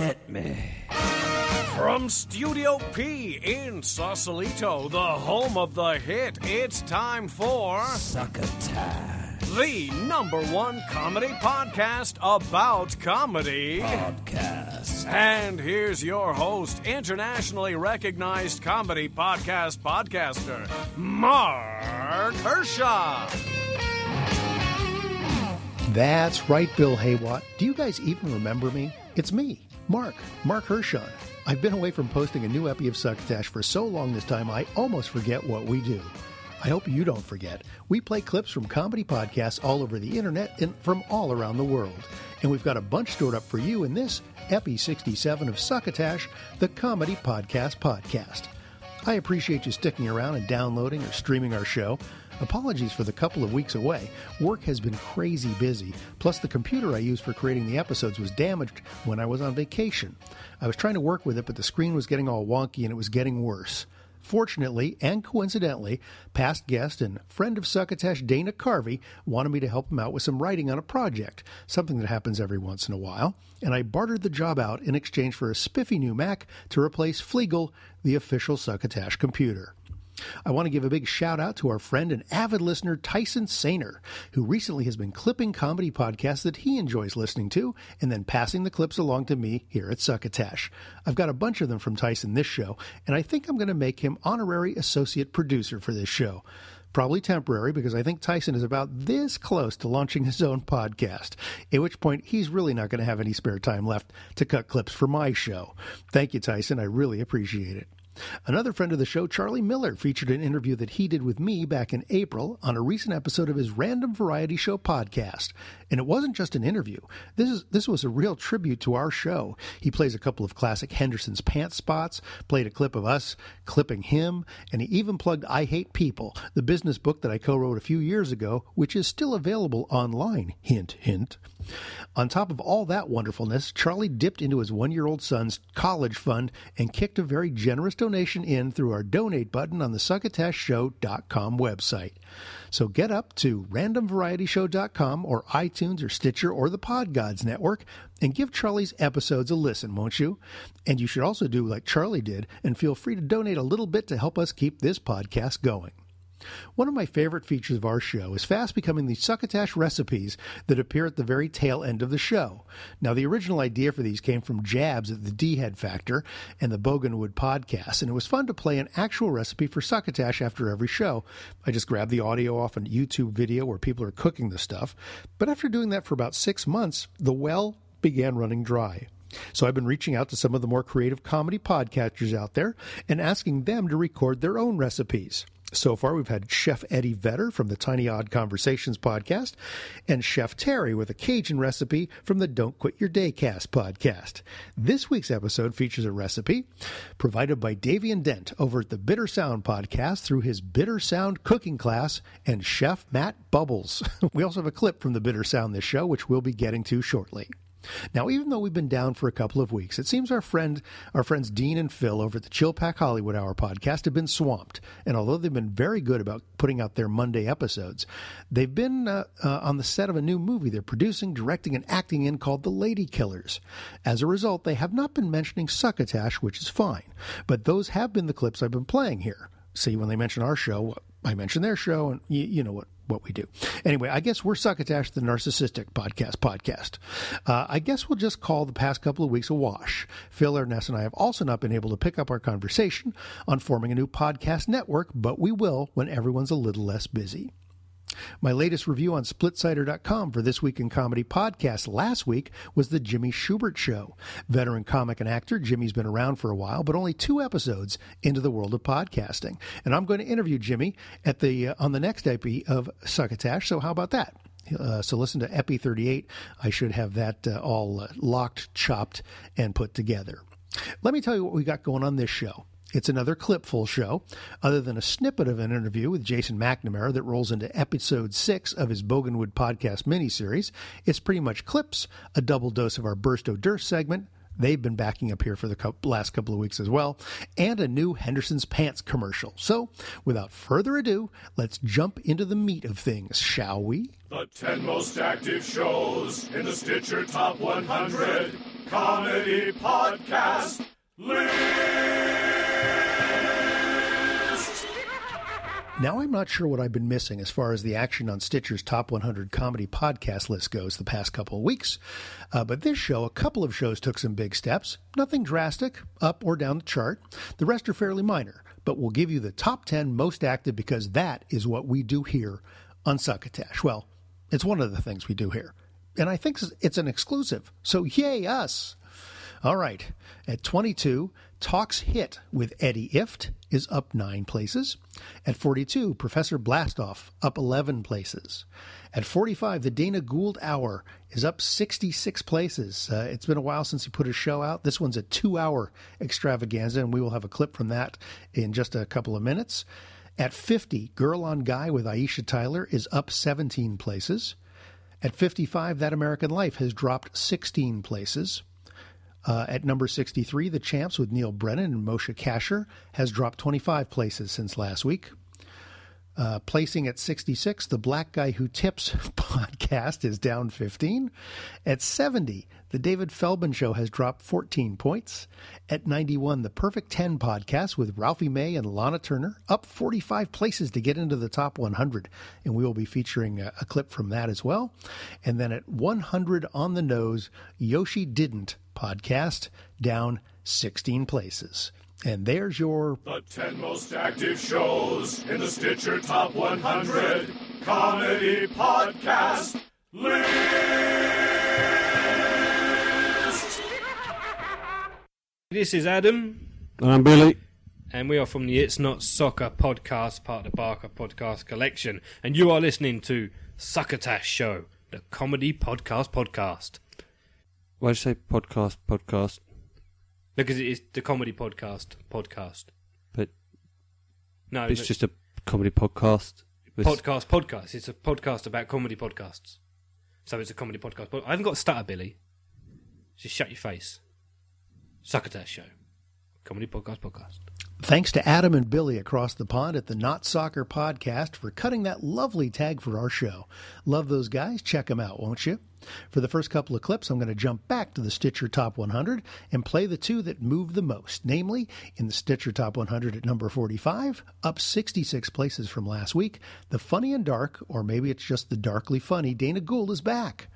Hit me. From Studio P in Sausalito, the home of the hit, it's time for Succotash the number one comedy podcast about comedy. Podcast. And here's your host, internationally recognized comedy podcast podcaster, Mark Hershaw. That's right, Bill Haywatt. Do you guys even remember me? It's me, Mark, Mark Hershon. I've been away from posting a new epi of Succotash for so long this time I almost forget what we do. I hope you don't forget. We play clips from comedy podcasts all over the internet and from all around the world. And we've got a bunch stored up for you in this Epi 67 of Succotash, the comedy podcast podcast. I appreciate you sticking around and downloading or streaming our show. Apologies for the couple of weeks away. Work has been crazy busy. Plus, the computer I used for creating the episodes was damaged when I was on vacation. I was trying to work with it, but the screen was getting all wonky and it was getting worse. Fortunately and coincidentally, past guest and friend of Succotash Dana Carvey wanted me to help him out with some writing on a project, something that happens every once in a while, and I bartered the job out in exchange for a spiffy new Mac to replace Fleegle, the official Succotash computer. I want to give a big shout out to our friend and avid listener Tyson Sainer, who recently has been clipping comedy podcasts that he enjoys listening to and then passing the clips along to me here at Succotash. I've got a bunch of them from Tyson this show, and I think I'm going to make him honorary associate producer for this show. Probably temporary because I think Tyson is about this close to launching his own podcast, at which point he's really not going to have any spare time left to cut clips for my show. Thank you, Tyson. I really appreciate it. Another friend of the show, Charlie Miller, featured an interview that he did with me back in April on a recent episode of his Random Variety Show podcast. And it wasn't just an interview. This is this was a real tribute to our show. He plays a couple of classic Henderson's pants spots, played a clip of us clipping him, and he even plugged I Hate People, the business book that I co-wrote a few years ago, which is still available online. Hint, hint. On top of all that wonderfulness, Charlie dipped into his one year old son's college fund and kicked a very generous donation in through our donate button on the succotashshow.com website. So get up to randomvarietyshow.com or iTunes or Stitcher or the Pod Gods Network and give Charlie's episodes a listen, won't you? And you should also do like Charlie did and feel free to donate a little bit to help us keep this podcast going. One of my favorite features of our show is fast becoming the succotash recipes that appear at the very tail end of the show. Now, the original idea for these came from Jabs at the D Head Factor and the Boganwood podcast, and it was fun to play an actual recipe for succotash after every show. I just grabbed the audio off a YouTube video where people are cooking the stuff, but after doing that for about six months, the well began running dry. So I've been reaching out to some of the more creative comedy podcasters out there and asking them to record their own recipes. So far, we've had Chef Eddie Vedder from the Tiny Odd Conversations podcast and Chef Terry with a Cajun recipe from the Don't Quit Your Daycast podcast. This week's episode features a recipe provided by Davian Dent over at the Bitter Sound podcast through his Bitter Sound cooking class and Chef Matt Bubbles. we also have a clip from the Bitter Sound this show, which we'll be getting to shortly. Now, even though we've been down for a couple of weeks, it seems our friend, our friends Dean and Phil over at the Chill Pack Hollywood Hour podcast have been swamped. And although they've been very good about putting out their Monday episodes, they've been uh, uh, on the set of a new movie they're producing, directing, and acting in called The Lady Killers. As a result, they have not been mentioning Succotash, which is fine. But those have been the clips I've been playing here. See, when they mention our show, I mention their show, and you, you know what what we do. Anyway, I guess we're Succotash, the narcissistic podcast podcast. Uh, I guess we'll just call the past couple of weeks a wash. Phil Ernest and I have also not been able to pick up our conversation on forming a new podcast network, but we will when everyone's a little less busy. My latest review on splitsider.com for This Week in Comedy podcast last week was The Jimmy Shubert Show. Veteran comic and actor, Jimmy's been around for a while, but only two episodes into the world of podcasting. And I'm going to interview Jimmy at the uh, on the next epi of Succotash, so how about that? Uh, so listen to Epi 38. I should have that uh, all uh, locked, chopped, and put together. Let me tell you what we got going on this show. It's another clipful show, other than a snippet of an interview with Jason McNamara that rolls into episode six of his Boganwood podcast miniseries. It's pretty much clips, a double dose of our Burst Durst segment, They've been backing up here for the last couple of weeks as well, and a new Henderson's Pants commercial. So, without further ado, let's jump into the meat of things, shall we? The 10 most active shows in the Stitcher Top 100 Comedy Podcast List. Now, I'm not sure what I've been missing as far as the action on Stitcher's Top 100 Comedy Podcast list goes the past couple of weeks, uh, but this show, a couple of shows took some big steps. Nothing drastic, up or down the chart. The rest are fairly minor, but we'll give you the top 10 most active because that is what we do here on Succotash. Well, it's one of the things we do here. And I think it's an exclusive. So, yay, us. All right. At 22, Talks Hit with Eddie Ifft is up nine places. At 42, Professor Blastoff up 11 places. At 45, the Dana Gould Hour is up 66 places. Uh, it's been a while since he put a show out. This one's a two hour extravaganza, and we will have a clip from that in just a couple of minutes. At 50, Girl on Guy with Aisha Tyler is up 17 places. At 55, That American Life has dropped 16 places. Uh, at number 63, The Champs with Neal Brennan and Moshe Kasher has dropped 25 places since last week. Uh, placing at 66, The Black Guy Who Tips podcast is down 15. At 70, The David Feldman Show has dropped 14 points. At 91, The Perfect 10 podcast with Ralphie May and Lahna Turner up 45 places to get into the top 100. And we will be featuring a, a clip from that as well. And then at 100 on the nose, Yoshi Didn't podcast down 16 places. And there's your The 10 most active shows in the Stitcher Top 100 Comedy Podcast List. This is Adam, And I'm Billy. and we are from the It's Not Soccer podcast, part of the Barker podcast collection. And you are listening to Succotash Show, the comedy podcast podcast. Why did you say podcast, podcast? Because it is the comedy podcast podcast. But No, it's but just a comedy podcast. with- podcast podcast. It's a podcast about comedy podcasts. So it's a comedy podcast. But I haven't got a stutter, Billy. Just shut your face. Succotash Show, comedy podcast podcast. Thanks to Adam and Billy across the pond at the Not Soccer Podcast for cutting that lovely tag for our show. Love those guys. Check them out, won't you? For the first couple of clips, I'm going to jump back to the Stitcher Top 100 and play the two that move the most, namely in the Stitcher Top 100 at number 45, up 66 places from last week. The Funny and Dark, or maybe it's just the darkly funny, Dana Gould is back.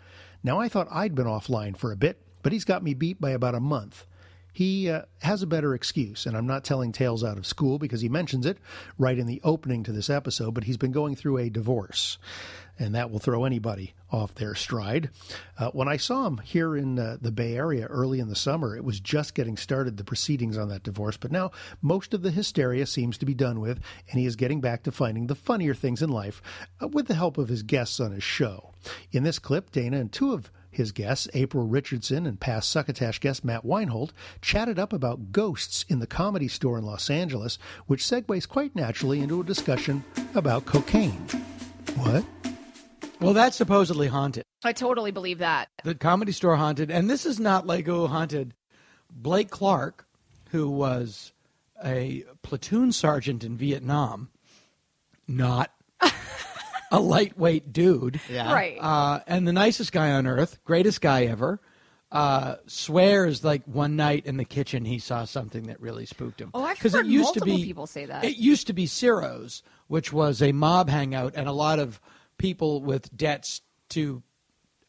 Now, I thought I'd been offline for a bit, but he's got me beat by about a month. He uh, has a better excuse, and I'm not telling tales out of school because he mentions it right in the opening to this episode, but he's been going through a divorce, and that will throw anybody off their stride. Uh, when I saw him here in uh, the Bay Area early in the summer, it was just getting started, the proceedings on that divorce, but now most of the hysteria seems to be done with, and he is getting back to finding the funnier things in life uh, with the help of his guests on his show. In this clip, Dana and two of his guests, April Richardson and past Succotash guest Matt Weinhold, chatted up about ghosts in the comedy store in Los Angeles, which segues quite naturally into a discussion about cocaine. What? Well, that's supposedly haunted. I totally believe that. The comedy store haunted, and this is not Lego haunted. Blake Clark, who was a platoon sergeant in Vietnam, not a lightweight dude, Right. uh, and the nicest guy on earth, greatest guy ever, uh, swears like one night in the kitchen he saw something that really spooked him. Oh, I've 'Cause heard it used multiple to be, people say that. It used to be Ciro's, which was a mob hangout, and a lot of people with debts to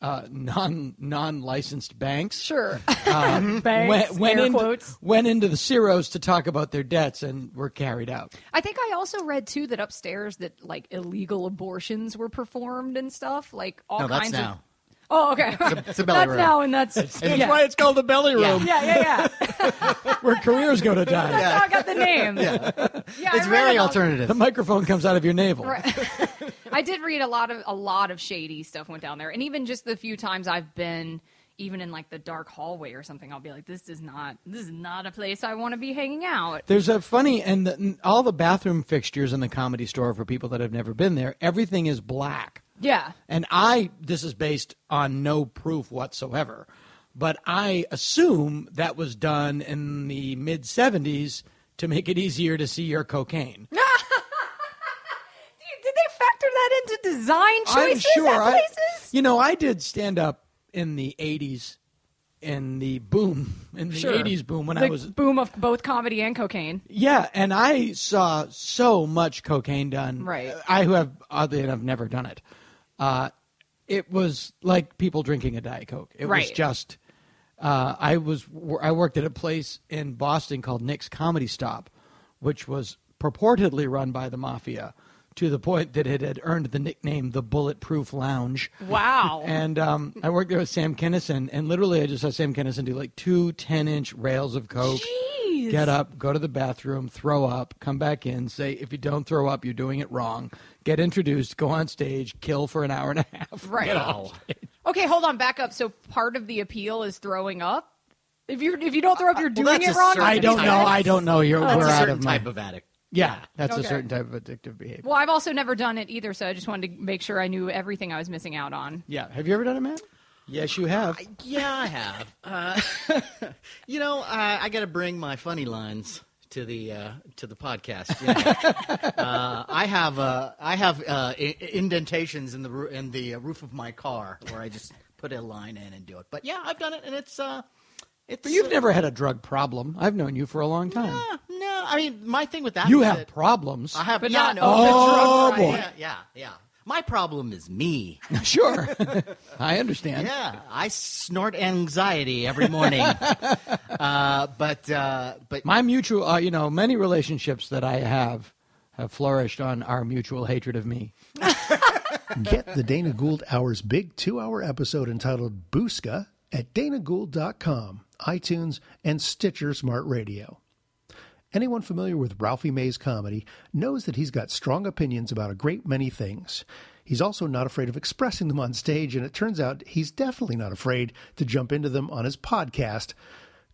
uh, non non licensed banks Sure. uh, Banks, went, went air into, quotes. went into the Ciro's to talk about their debts and were carried out. I think I also read too that upstairs that like illegal abortions were performed and stuff. Like all No, that's kinds now. Of. Oh, okay. it's a belly that's room. now, and that's That's yeah. why it's called the belly room, Yeah, yeah, yeah. where careers go to die. That's how I got the name. Yeah, I It's very alternative. The microphone comes out of your navel. I did read a lot of a lot of shady stuff went down there, and even just the few times I've been, even in like the dark hallway or something, I'll be like, "This is not this is not a place I want to be hanging out." There's a funny, and the, all the bathroom fixtures in the comedy store for people that have never been there, everything is black. Yeah, And I, this is based on no proof whatsoever, but I assume that was done in the mid 70s to make it easier to see your cocaine. Did they factor that into design choices I'm sure. at I, places? you know, I did stand up in the 80s in the boom, in the Sure. 80s boom when the I was boom of both comedy and cocaine. Yeah, and I saw so much cocaine done. Right. I who have oddly enough never done it. Uh, it was like people drinking a diet coke. It was just. Uh, I was I worked at a place in Boston called Nick's Comedy Stop, which was purportedly run by the mafia, to the point that it had earned the nickname the Bulletproof Lounge. Wow. And um, I worked there with Sam Kinison, and literally I just saw Sam Kinison do like two 10 inch rails of coke. Jeez. Get up, go to the bathroom, throw up, come back in, say, if you don't throw up, you're doing it wrong. Get introduced, go on stage, kill for an hour and a half. Right. get off stage. Okay, hold on, back up. So part of the appeal is throwing up. If you if you don't throw up, uh, you're doing that's it wrong. I don't know. I don't know. You're, That's we're a out of my. type of addict. yeah, that's Okay. a certain type of addictive behavior. Well, I've also never done it either, so I just wanted to make sure I knew everything I was missing out on. Yeah. Have you ever done it, Matt? Yes, you have. Yeah, I have. Uh, you know, I, I got to bring my funny lines to the uh, to the podcast. you know. uh, I have uh, I have uh, I- indentations in the in the roof of my car where I just put a line in and do it. But yeah, I've done it, and it's uh, it's. But you've uh, never had a drug problem. I've known you for a long time. uh, no, I mean my thing with that. you have that problems. I have, But yeah, not no, Oh, boy. Yeah, yeah, yeah. My problem is me. sure. I understand. Yeah, I snort anxiety every morning. uh, but uh, but My mutual, uh, you know, many relationships that I have have flourished on our mutual hatred of me. Get the Dana Gould Hour's big two hour episode entitled Booska at danagould.com, iTunes, and Stitcher Smart Radio. Anyone familiar with Ralphie May's comedy knows that he's got strong opinions about a great many things. He's also not afraid of expressing them on stage, and it turns out he's definitely not afraid to jump into them on his podcast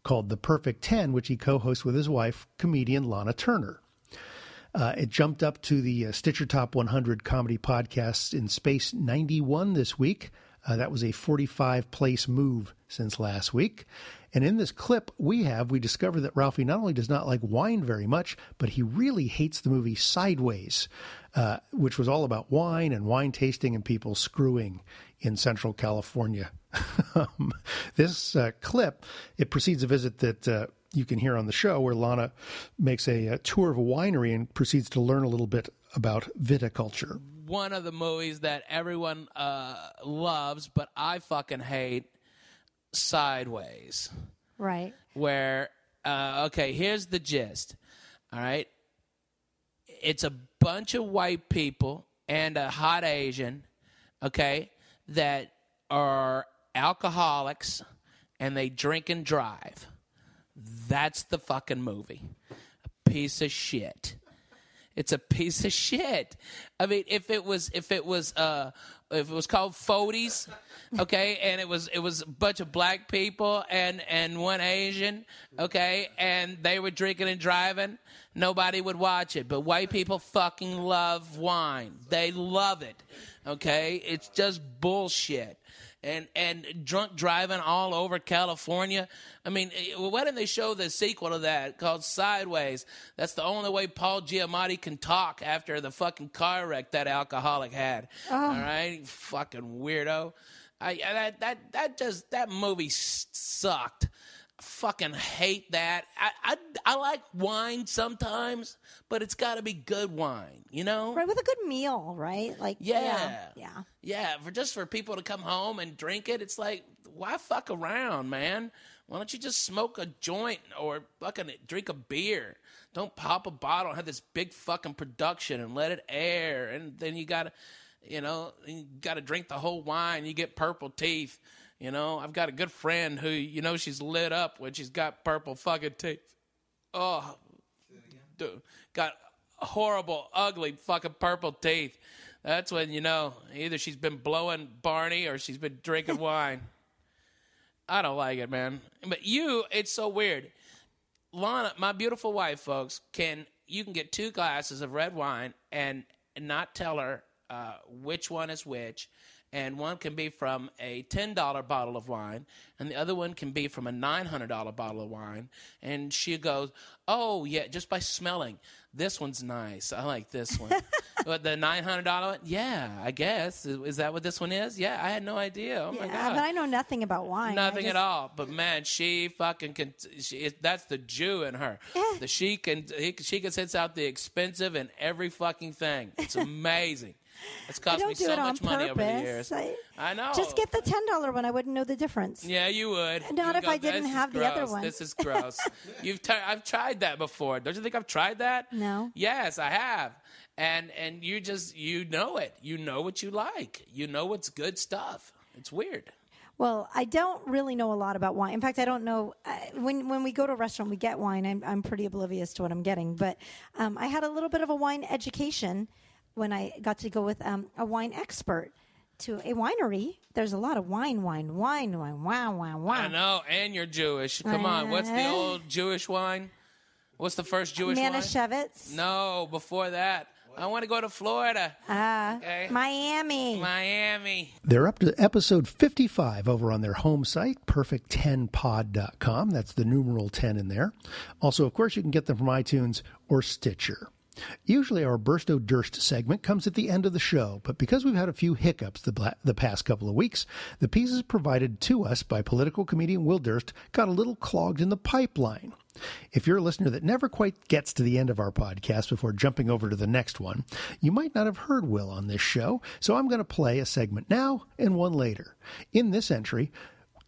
called The Perfect Ten, which he co hosts with his wife, comedian Lahna Turner. Uh, it jumped up to the uh, Stitcher Top 100 comedy podcasts in space 91 this week. Uh, that was a 45 place move since last week. And in this clip we have, we discover that Ralphie not only does not like wine very much, but he really hates the movie Sideways, uh, which was all about wine and wine tasting and people screwing in Central California. Um, this uh, clip, it precedes a visit that uh, you can hear on the show where Lahna makes a, uh tour of a winery and proceeds to learn a little bit about viticulture. one of the movies that everyone uh, loves, but I fucking hate Sideways. Right. Where, uh, okay, here's the gist. All right. It's a bunch of white people and a hot Asian, okay, that are alcoholics and they drink and drive. That's the fucking movie. A piece of shit. It's a piece of shit. I mean, if it was, if it was, uh, if it was called Foodies, okay, and it was, it was a bunch of black people and and one Asian, okay, and they were drinking and driving, nobody would watch it. But white people fucking love wine. They love it, okay. It's just bullshit. And and drunk driving all over California. I mean, eh, why didn't they show the sequel to that called Sideways? That's the only way Paul Giamatti can talk after the fucking car wreck that alcoholic had. All right, fucking weirdo. I- that that that just that movie sucked. Fucking hate that. I, I I like wine sometimes, but it's got to be good wine, you know. Right with a good meal, right? Like Yeah. yeah. Yeah, for just for people to come home and drink it, it's like why fuck around, man? Why don't you just smoke a joint or fucking drink a beer? Don't pop a bottle and have this big fucking production and let it air, and then you gotta, you know, you gotta drink the whole wine. You get purple teeth. You know, I've got a good friend who, you know, she's lit up when she's got purple fucking teeth. Oh, dude, got horrible, ugly, fucking purple teeth. That's when you know either she's been blowing Barney or she's been drinking wine. I don't like it, man. But you, it's so weird. Lahna, my beautiful wife, folks, can you can get two glasses of red wine and not tell her uh, which one is which, and one can be from a ten dollar bottle of wine, and the other one can be from a nine hundred dollar bottle of wine. And she goes, "Oh yeah, just by smelling, this one's nice. I like this one." but the nine hundred dollar one, yeah, I guess is, is that what this one is? Yeah, I had no idea. Oh my yeah, god, but I know nothing about wine. Nothing just- at all. But man, she fucking can. She, it- that's the Jew in her. The she can. He, she can sense out the expensive in every fucking thing. It's amazing. It's I cost don't me do so it on much money over the purpose. years. I, I know. Just get the ten dollar one. I wouldn't know the difference. Yeah, you would. Not You if I didn't have the other one." This is gross. You've t- I've tried that before. Don't you think I've tried that? No. Yes, I have. And and you just you know it. You know what you like. You know what's good stuff. It's weird. Well, I don't really know a lot about wine. In fact, I don't know uh, when when we go to a restaurant, we get wine. I'm I'm pretty oblivious to what I'm getting, but um, I had a little bit of a wine education when I got to go with um, a wine expert to a winery. There's a lot of wine, wine, wine, wine, wine, wine, I know, and you're Jewish. Come on, what's the old Jewish wine? What's the first Jewish wine? Manischewitz, No, before that. I want to go to Florida. uh, Okay. Miami. Miami. They're up to episode 55 over on their home site, perfect10pod.com. That's the numeral 10 in there. Also, of course, you can get them from iTunes or Stitcher. Usually, our Bursto Durst segment comes at the end of the show, but because we've had a few hiccups the, bla- the past couple of weeks, the pieces provided to us by political comedian Will Durst got a little clogged in the pipeline. If you're a listener that never quite gets to the end of our podcast before jumping over to the next one, you might not have heard Will on this show, so I'm going to play a segment now and one later. In this entry,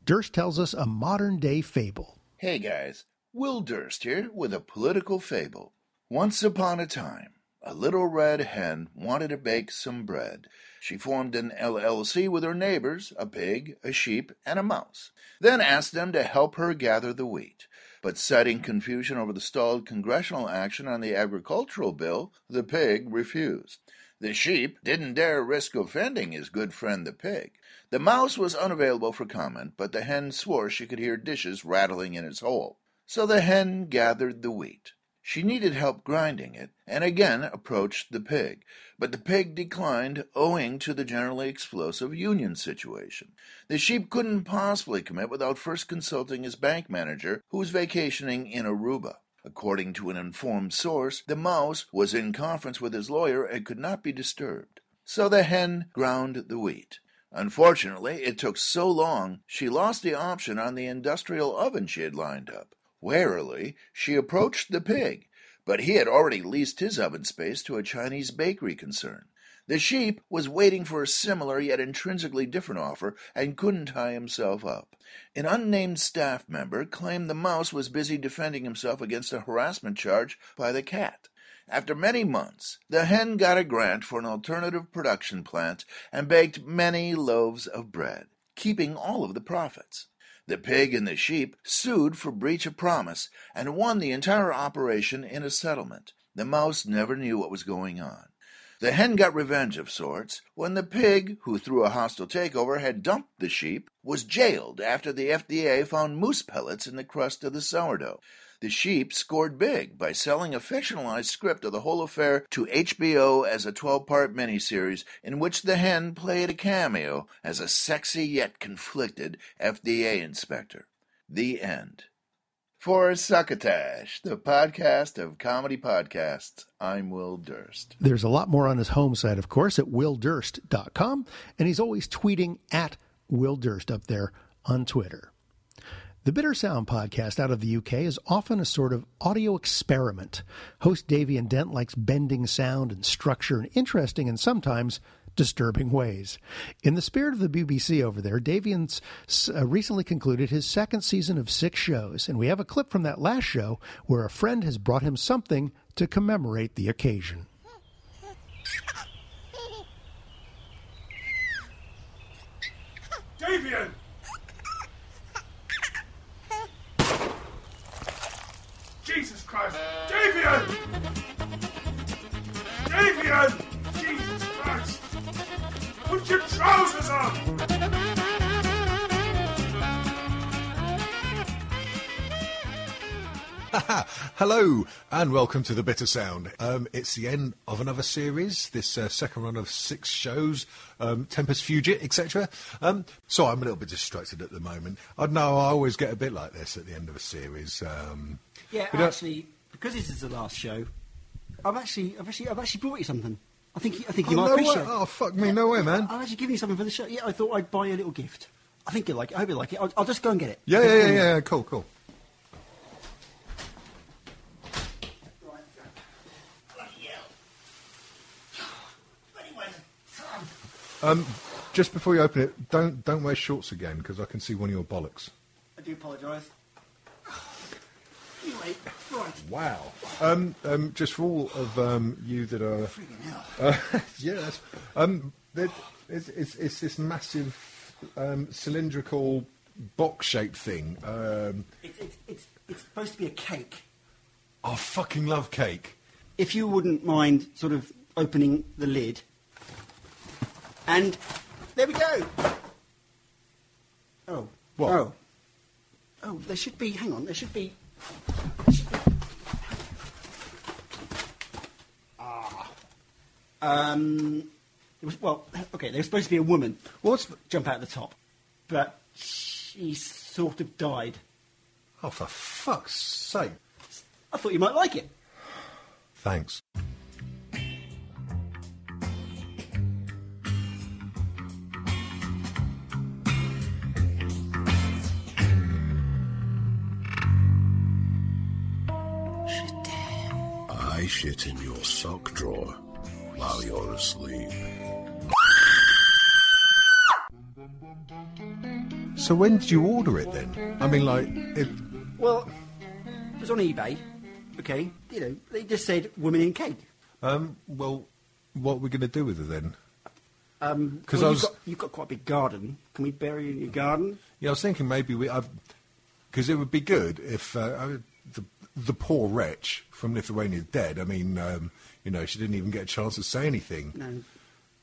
Durst tells us a modern day fable. Hey guys, Will Durst here with a political fable. Once upon a time, a little red hen wanted to bake some bread. She formed an LLC with her neighbors, a pig, a sheep, and a mouse, then asked them to help her gather the wheat. But citing confusion over the stalled congressional action on the agricultural bill, the pig refused. The sheep didn't dare risk offending his good friend the pig. The mouse was unavailable for comment, but the hen swore she could hear dishes rattling in its hole. So the hen gathered the wheat. She needed help grinding it, and again approached the pig, but the pig declined owing to the generally explosive union situation. The sheep couldn't possibly commit without first consulting his bank manager, who was vacationing in Aruba. According to an informed source, the mouse was in conference with his lawyer and could not be disturbed. So the hen ground the wheat. Unfortunately, it took so long she lost the option on the industrial oven she had lined up. Warily, she approached the pig, but he had already leased his oven space to a Chinese bakery concern. The sheep was waiting for a similar yet intrinsically different offer and couldn't tie himself up. An unnamed staff member claimed the mouse was busy defending himself against a harassment charge by the cat. After many months, the hen got a grant for an alternative production plant and baked many loaves of bread, keeping all of the profits. The pig and the sheep sued for breach of promise and won the entire operation in a settlement. The mouse never knew what was going on. The hen got revenge of sorts when the pig, who through a hostile takeover had dumped the sheep, was jailed after the FDA found moose pellets in the crust of the sourdough. The sheep scored big by selling a fictionalized script of the whole affair to HBO as a 12 part miniseries in which the hen played a cameo as a sexy yet conflicted FDA inspector. The end. For Succotash, the podcast of comedy podcasts, I'm Will Durst. There's a lot more on his home site, of course, at willdurst.com, and he's always tweeting at Will Durst up there on Twitter. The Bitter Sound podcast out of the UK is often a sort of audio experiment. Host Davian Dent likes bending sound and structure in interesting and sometimes disturbing ways. In the spirit of the BBC over there, Davian's uh, recently concluded his second season of six shows, and we have a clip from that last show where a friend has brought him something to commemorate the occasion. Davian! Jesus Christ! Davian! Davian! Jesus Christ! Put your trousers on! Hello and welcome to the Bitter Sound. Um, it's the end of another series, this uh, second run of six shows, um, Tempus Fugit, etc. Um, so I'm a little bit distracted at the moment. I know I always get a bit like this at the end of a series. Um, Yeah, but, uh, actually, because this is the last show, I've actually, I've actually, I've actually brought you something. I think, I think you Oh, might no appreciate. way. it. Oh, fuck me, no way, man. I'll actually give you something for the show. Yeah, I thought I'd buy you a little gift. I think you'll like it. I hope you like it. I'll, I'll just go and get it. yeah, yeah, yeah, yeah, cool, cool. Um, just before you open it, don't don't wear shorts again because I can see one of your bollocks. I do apologise. Anyway, right. Wow. Um, um, just for all of um, you that are, uh, yeah, that's, um, there- it's, it's, it's this massive um, cylindrical box-shaped thing. Um, It's, it's, it's, it's supposed to be a cake. I fucking love cake. If you wouldn't mind sort of opening the lid. And there we go. Oh. What? Oh. Oh, there should be, hang on, there should be. Ah. Um, it was, well, okay, there was supposed to be a woman. What's jump out of the top, but she sort of died. Oh, for fuck's sake! I thought you might like it. Thanks. I shit in your sock drawer while you're asleep. So when did you order it then? I mean, like, it, Well, it was on eBay. Okay, you know, they just said women in cake. um, well, what are we going to do with it then? Um, 'Cause well, I you've, was- got, you've got quite a big garden. Can we bury it in your garden? Yeah, I was thinking maybe we, because it would be good if uh, I the the poor wretch from Lithuania is dead. I mean, um, you know, she didn't even get a chance to say anything. No,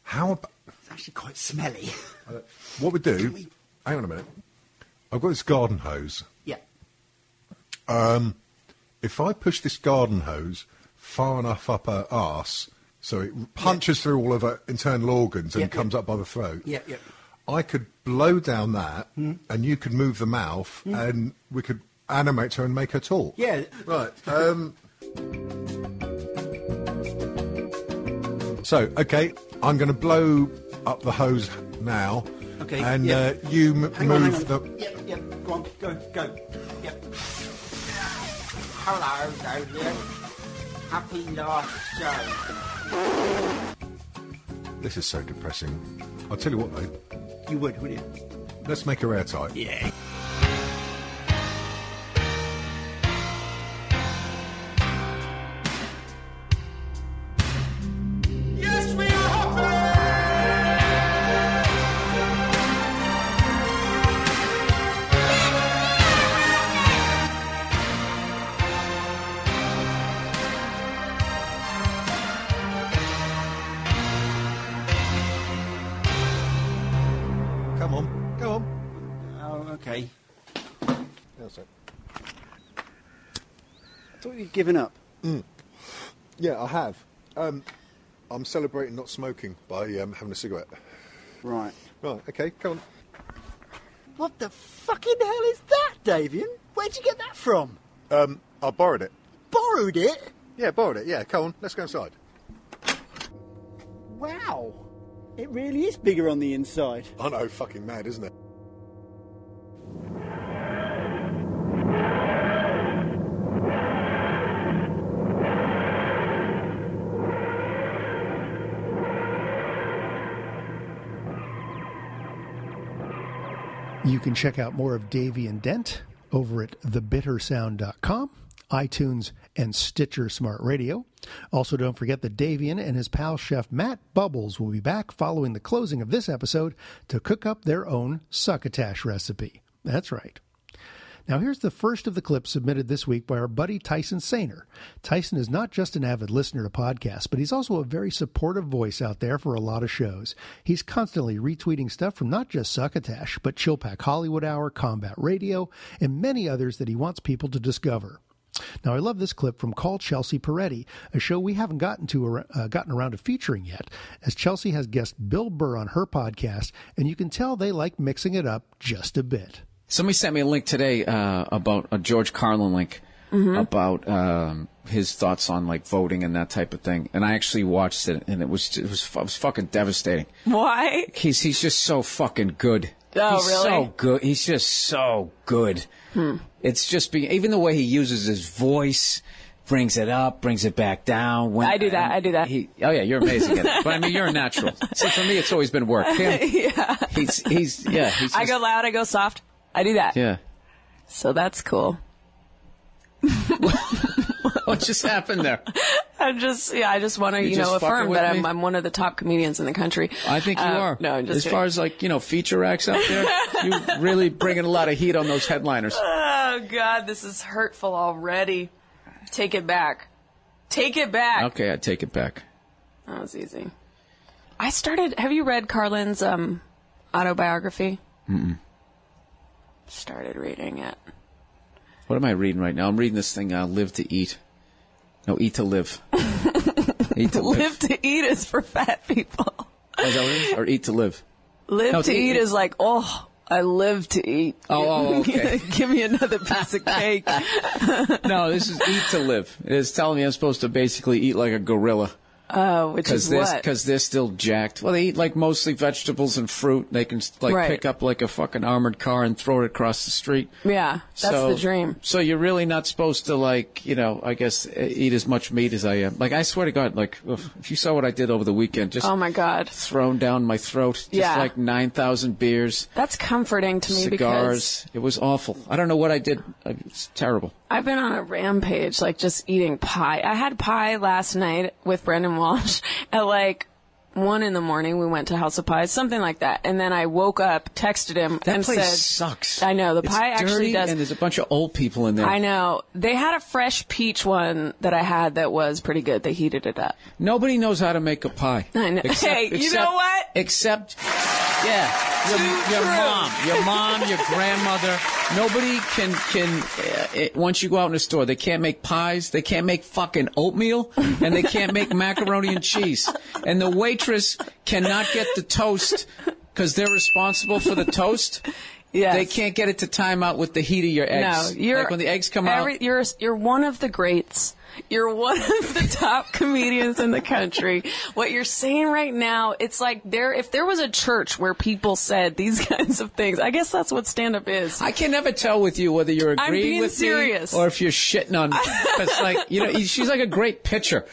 How about it's actually quite smelly. what we do? Hang on a minute. I've got this garden hose. yeah. Um, if I push this garden hose far enough up her arse so it punches through all of her internal organs and Yeah, comes up by the throat, Yeah, yeah. I could blow down that Hmm. and you could move the mouth and we could animate her and make her talk. Yeah. Right. Um, so, okay, I'm going to blow up the hose now. Okay, And yeah. uh, you m- Hang on, move on. the. Yep, yep. Go on, go, go. Yep. Hello, Damien. Happy last show. This is so depressing. I'll tell you what, though. You would, wouldn't you? Let's make her airtight. Yeah. Given up. Mm. Yeah, I have. Um, I'm celebrating not smoking by um, having a cigarette. Right. Right, okay, come on. What the fucking hell is that, Davian? Where'd you get that from? Um, I borrowed it. Borrowed it? Yeah, borrowed it. Yeah, come on, let's go inside. Wow. It really is bigger on the inside. I know, fucking mad, isn't it? You can check out more of Davian Dent over at thebittersound.com, iTunes, and Stitcher Smart Radio. Also, don't forget that Davian and his pal chef Matt Bubbles will be back following the closing of this episode to cook up their own succotash recipe. That's right. Now, here's the first of the clips submitted this week by our buddy Tyson Sainer. Tyson is not just an avid listener to podcasts, but he's also a very supportive voice out there for a lot of shows. He's constantly retweeting stuff from not just Succotash, but Chillpack Hollywood Hour, Combat Radio, and many others that he wants people to discover. Now, I love this clip from Call Chelsea Peretti, a show we haven't gotten to uh, gotten around to featuring yet, as Chelsea has guest Bill Burr on her podcast, and you can tell they like mixing it up just a bit. Somebody sent me a link today uh, about a George Carlin link about um, his thoughts on like voting and that type of thing, and I actually watched it, and it was it was, it was fucking devastating. Why? He's he's just so fucking good. Oh, he's really? So good. He's just so good. Hmm. It's just being even the way he uses his voice, brings it up, brings it back down. When, I do that. I do that. He, oh yeah, you're amazing at it. But I mean, you're a natural. See, for me, it's always been work. Him, yeah. he's he's yeah. He's I go loud, I go soft. I do that. yeah. So that's cool. what just happened there? I'm just, yeah, I just want to, You you, know, affirm that? I'm, I'm one of the top comedians in the country. I think you Uh, are. No, I'm just as far as like you know feature acts out there, you really bringing a lot of heat on those headliners. Oh God, this is hurtful already. Take it back. Take it back. Okay, I take it back. That was easy. I started. Have you read Carlin's um, autobiography? Mm-mm. Started reading it. What am I reading right now? I'm reading this thing. Uh, live to eat. No, eat to live. eat to live. Live to eat is for fat people. Oh, is that what it is? Or eat to live. Live No, to it's eat eat- is like, oh, I live to eat. Oh, oh, okay. Give me another piece of cake. no, this is eat to live. It is telling me I'm supposed to basically eat like a gorilla. Oh, which is they're, what? Because they're still jacked. Well, they eat like mostly vegetables and fruit. They can like Right. pick up like a fucking armored car and throw it across the street. Yeah, that's so, the dream. So you're really not supposed to like, you know, I guess uh, eat as much meat as I am. Like I swear to God, like if you saw what I did over the weekend, just oh my God, thrown down my throat, just Yeah. like nine thousand beers, that's comforting to me because cigars. It was awful. I don't know what I did. It's terrible. I've been on a rampage, like just eating pie. I had pie last night with Brendan Walsh at like one in the morning. We went to House of Pies, something like that. And then I woke up, texted him, That and place said, sucks. I know the It's pie actually dirty, does. and there's a bunch of old people in there. I know they had a fresh peach one that I had that was pretty good. They heated it up. Nobody knows how to make a pie. I know. Except- hey, you except- know what? Except, yeah, your, your mom, your mom, your grandmother. Nobody can can uh, it, once you go out in the store, they can't make pies, they can't make fucking oatmeal, and they can't make macaroni and cheese. And the waitress cannot get the toast because they're responsible for the toast. Yes. They can't get it to time out with the heat of your eggs. No, you're like when the eggs come every, out. You're you're one of the greats. You're one of the top comedians in the country. What you're saying right now, it's like there. If there was a church where people said these kinds of things, I guess that's what stand up is. I can never tell with you whether you're agreeing with serious. me or if you're shitting on me. It's like you know, she's like a great pitcher,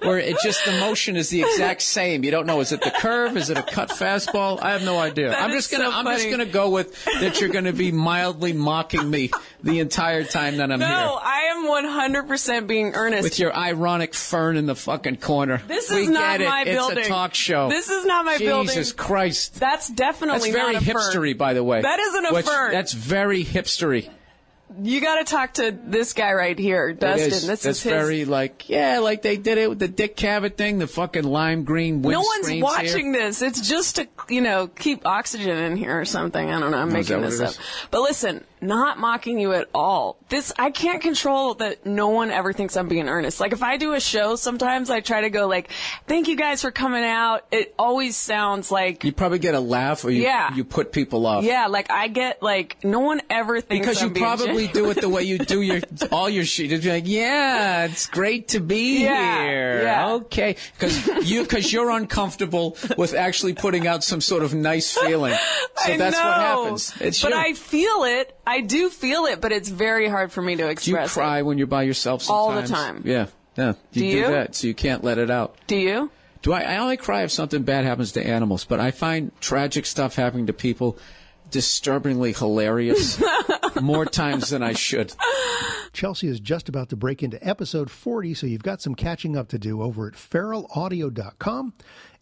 where it just the motion is the exact same. You don't know is it the curve, is it a cut fastball? I have no idea. That I'm just gonna so I'm just gonna go with that. You're gonna be mildly mocking me the entire time that I'm no, here No, I am 100% being earnest. with your ironic fern in the fucking corner. This we is not get it. my it's building. a talk show. This is not my Jesus building. Jesus Christ. That's definitely That's very not a fern. hipstery, by the way. That isn't a Which- fern. That's very hipstery. You got to talk to this guy right here, Dustin. Is. This That's is his. very like yeah, like they did it with the Dick Cavett thing, the fucking lime green No one's here. watching this. It's just to, you know, keep oxygen in here or something. I don't know. I'm that making this up. But listen, not mocking you at all. This, I can't control that no one ever thinks I'm being earnest. Like if I do a show, sometimes I try to go like, thank you guys for coming out. It always sounds like, You probably get a laugh, or you Yeah. you put people off. yeah, like I get like, no one ever thinks Because I'm you being probably genuine. Do it the way you do your all your shit. You'd be like, "Yeah, it's great to be Yeah, here." yeah. Okay, because you because you're uncomfortable with actually putting out some sort of nice feeling. So I that's know, what happens. It's but you. I feel it. I do feel it, but it's very hard for me to express. do you cry when you're by yourself All the time. Yeah, yeah. You Do you? that, so you can't let it out. Do you? Do I? I only cry if something bad happens to animals, but I find tragic stuff happening to people disturbingly hilarious more times than I should. Chelsea is just about to break into episode 40, so you've got some catching up to do over at feralaudio.com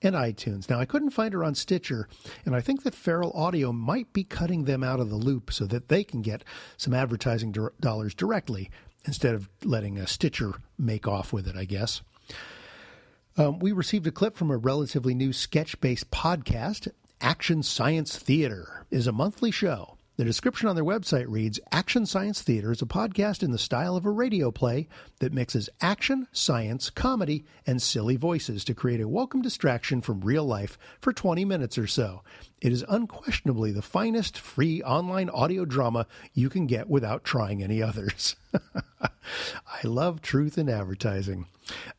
and iTunes. Now, I couldn't find her on Stitcher, and I think that Feral Audio might be cutting them out of the loop so that they can get some advertising dollars directly instead of letting a Stitcher make off with it, I guess. Um, we received a clip from a relatively new sketch based podcast. Action Science Theater is a monthly show. The description on their website reads Action Science Theater is a podcast in the style of a radio play that mixes action, science, comedy, and silly voices to create a welcome distraction from real life for 20 minutes or so. It is unquestionably the finest free online audio drama you can get without trying any others. I love truth in advertising.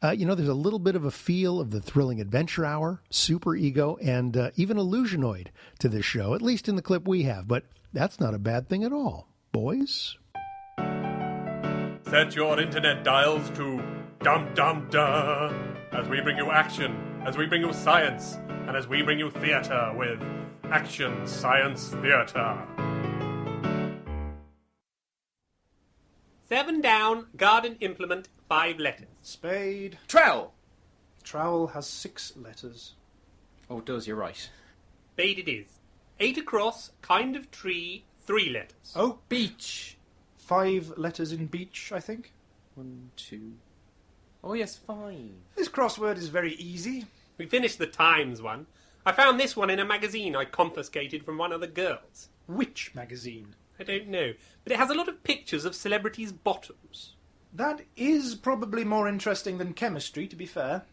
Uh, you know, there's a little bit of a feel of the thrilling adventure hour, super ego, and uh, even illusionoid to this show, at least in the clip we have, but that's not a bad thing at all. Boys? Set your internet dials to dum dum da as we bring you action, as we bring you science, and as we bring you theater with Action Science Theater. Seven down, garden implement, five letters. Spade. Trowel. Trowel has six letters. Oh, it does, you're right. Spade it is. Eight across, kind of tree, three letters. Oh, beach. Five letters in beach, I think. One, two. Oh, yes, five. This crossword is very easy. We finished the Times one. I found this one in a magazine I confiscated from one of the girls. Which magazine? I don't know, but it has a lot of pictures of celebrities' bottoms. That is probably more interesting than chemistry, to be fair.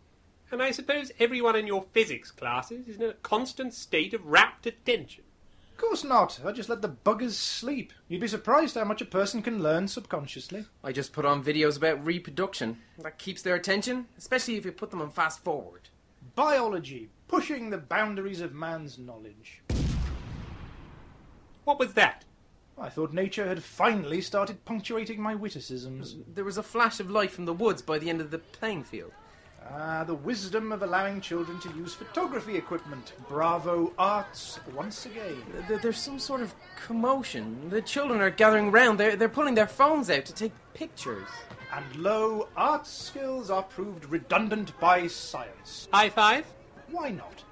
And I suppose everyone in your physics classes is in a constant state of rapt attention. Of course not. I just let the buggers sleep. You'd be surprised how much a person can learn subconsciously. I just put on videos about reproduction. That keeps their attention, especially if you put them on fast forward. Biology, pushing the boundaries of man's knowledge. What was that? I thought nature had finally started punctuating my witticisms. There was a flash of light from the woods by the end of the playing field. Ah, the wisdom of allowing children to use photography equipment. Bravo, arts, once again. Th- There's some sort of commotion. The children are gathering round. They're, they're pulling their phones out to take pictures. And lo, art skills are proved redundant by science. High five? Why not?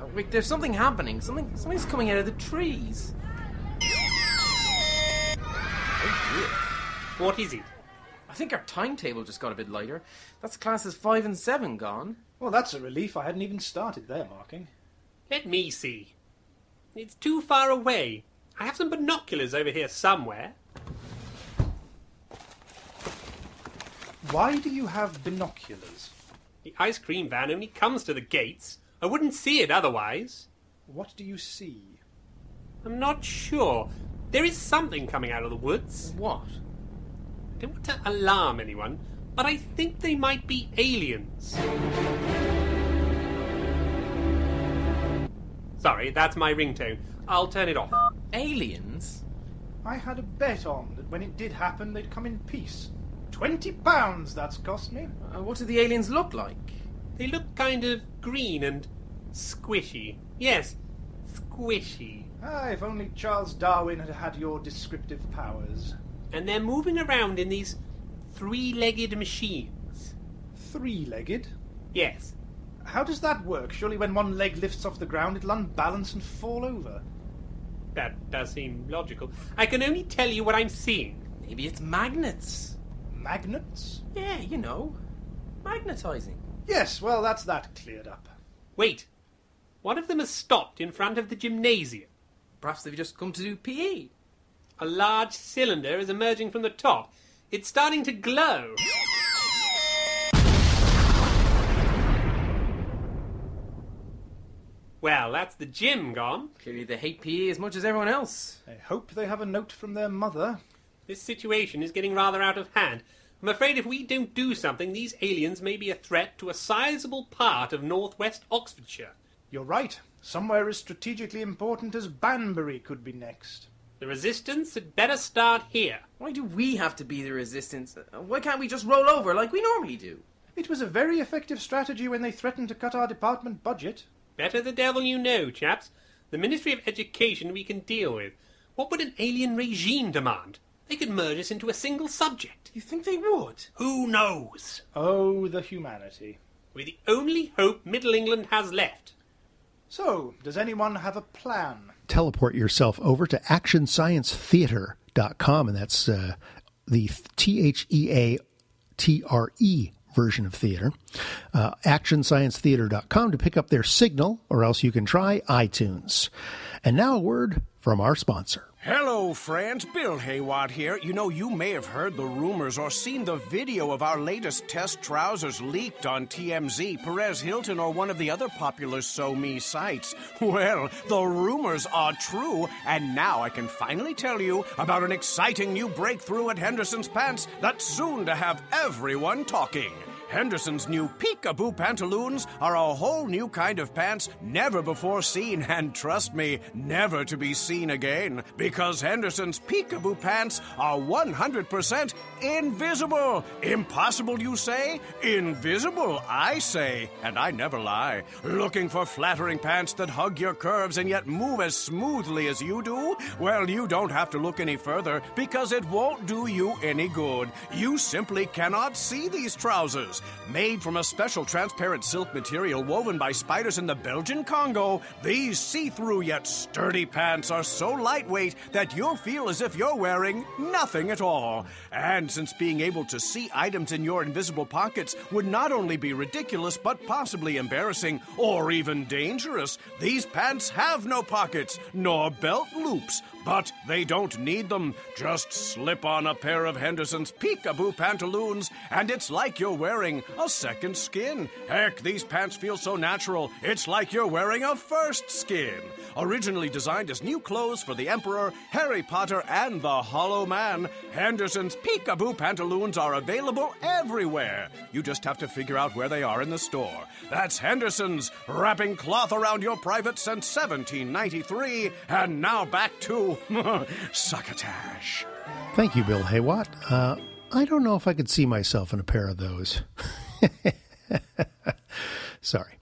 Oh, wait, there's something happening. Something, something's coming out of the trees. Oh, what is it? I think our timetable just got a bit lighter. That's classes five and seven gone. Well, that's a relief. I hadn't even started their marking. Let me see. It's too far away. I have some binoculars over here somewhere. Why do you have binoculars? The ice cream van only comes to the gates. I wouldn't see it otherwise. What do you see? I'm not sure. There is something coming out of the woods. What? I don't want to alarm anyone, but I think they might be aliens. Sorry, that's my ringtone. I'll turn it off. Aliens? I had a bet on that when it did happen, they'd come in peace. Twenty pounds that's cost me. Uh, what do the aliens look like? They look kind of green and squishy. Yes, squishy. Ah, if only Charles Darwin had had your descriptive powers. And they're moving around in these three legged machines. Three legged? Yes. How does that work? Surely when one leg lifts off the ground, it'll unbalance and fall over. That does seem logical. I can only tell you what I'm seeing. Maybe it's magnets. Magnets? Yeah, you know. Magnetizing. Yes, well, that's that cleared up. Wait. One of them has stopped in front of the gymnasium. Perhaps they've just come to do PE. A large cylinder is emerging from the top. It's starting to glow. Well, that's the gym gone. Clearly they hate PE as much as everyone else. I hope they have a note from their mother. This situation is getting rather out of hand. I'm afraid if we don't do something, these aliens may be a threat to a sizable part of northwest Oxfordshire. You're right. Somewhere as strategically important as Banbury could be next. The resistance had better start here. Why do we have to be the resistance? Uh, Why can't we just roll over like we normally do? It was a very effective strategy when they threatened to cut our department budget. Better the devil you know, chaps. The Ministry of Education we can deal with. What would an alien regime demand? They could merge us into a single subject. You think they would? Who knows? Oh, the humanity. We're the only hope Middle England has left. So, does anyone have a plan? Teleport yourself over to actionsciencetheater.com, and that's uh, the T H E A T R E version of theater. Uh, actionsciencetheater.com to pick up their signal, or else you can try iTunes. And now a word from our sponsor. Hello, friends. Bill Haywatt here. You know, you may have heard the rumors or seen the video of our latest test trousers leaked on TMZ, Perez Hilton, or one of the other popular So Me sites. Well, the rumors are true, and now I can finally tell you about an exciting new breakthrough at Henderson's Pants that's soon to have everyone talking. Henderson's new peekaboo pantaloons are a whole new kind of pants never before seen, and trust me, never to be seen again. Because Henderson's peekaboo pants are 100% invisible. Impossible, you say? Invisible, I say. And I never lie. Looking for flattering pants that hug your curves and yet move as smoothly as you do? Well, you don't have to look any further because it won't do you any good. You simply cannot see these trousers. Made from a special transparent silk material woven by spiders in the Belgian Congo, these see through yet sturdy pants are so lightweight that you'll feel as if you're wearing nothing at all. And since being able to see items in your invisible pockets would not only be ridiculous but possibly embarrassing or even dangerous, these pants have no pockets nor belt loops. But they don't need them. Just slip on a pair of Henderson's peekaboo pantaloons, and it's like you're wearing a second skin. Heck, these pants feel so natural, it's like you're wearing a first skin. Originally designed as new clothes for the Emperor, Harry Potter, and the Hollow Man, Henderson's peekaboo pantaloons are available everywhere. You just have to figure out where they are in the store. That's Henderson's, wrapping cloth around your private since 1793. And now back to Succotash. Thank you, Bill Haywatt. Uh, I don't know if I could see myself in a pair of those. Sorry.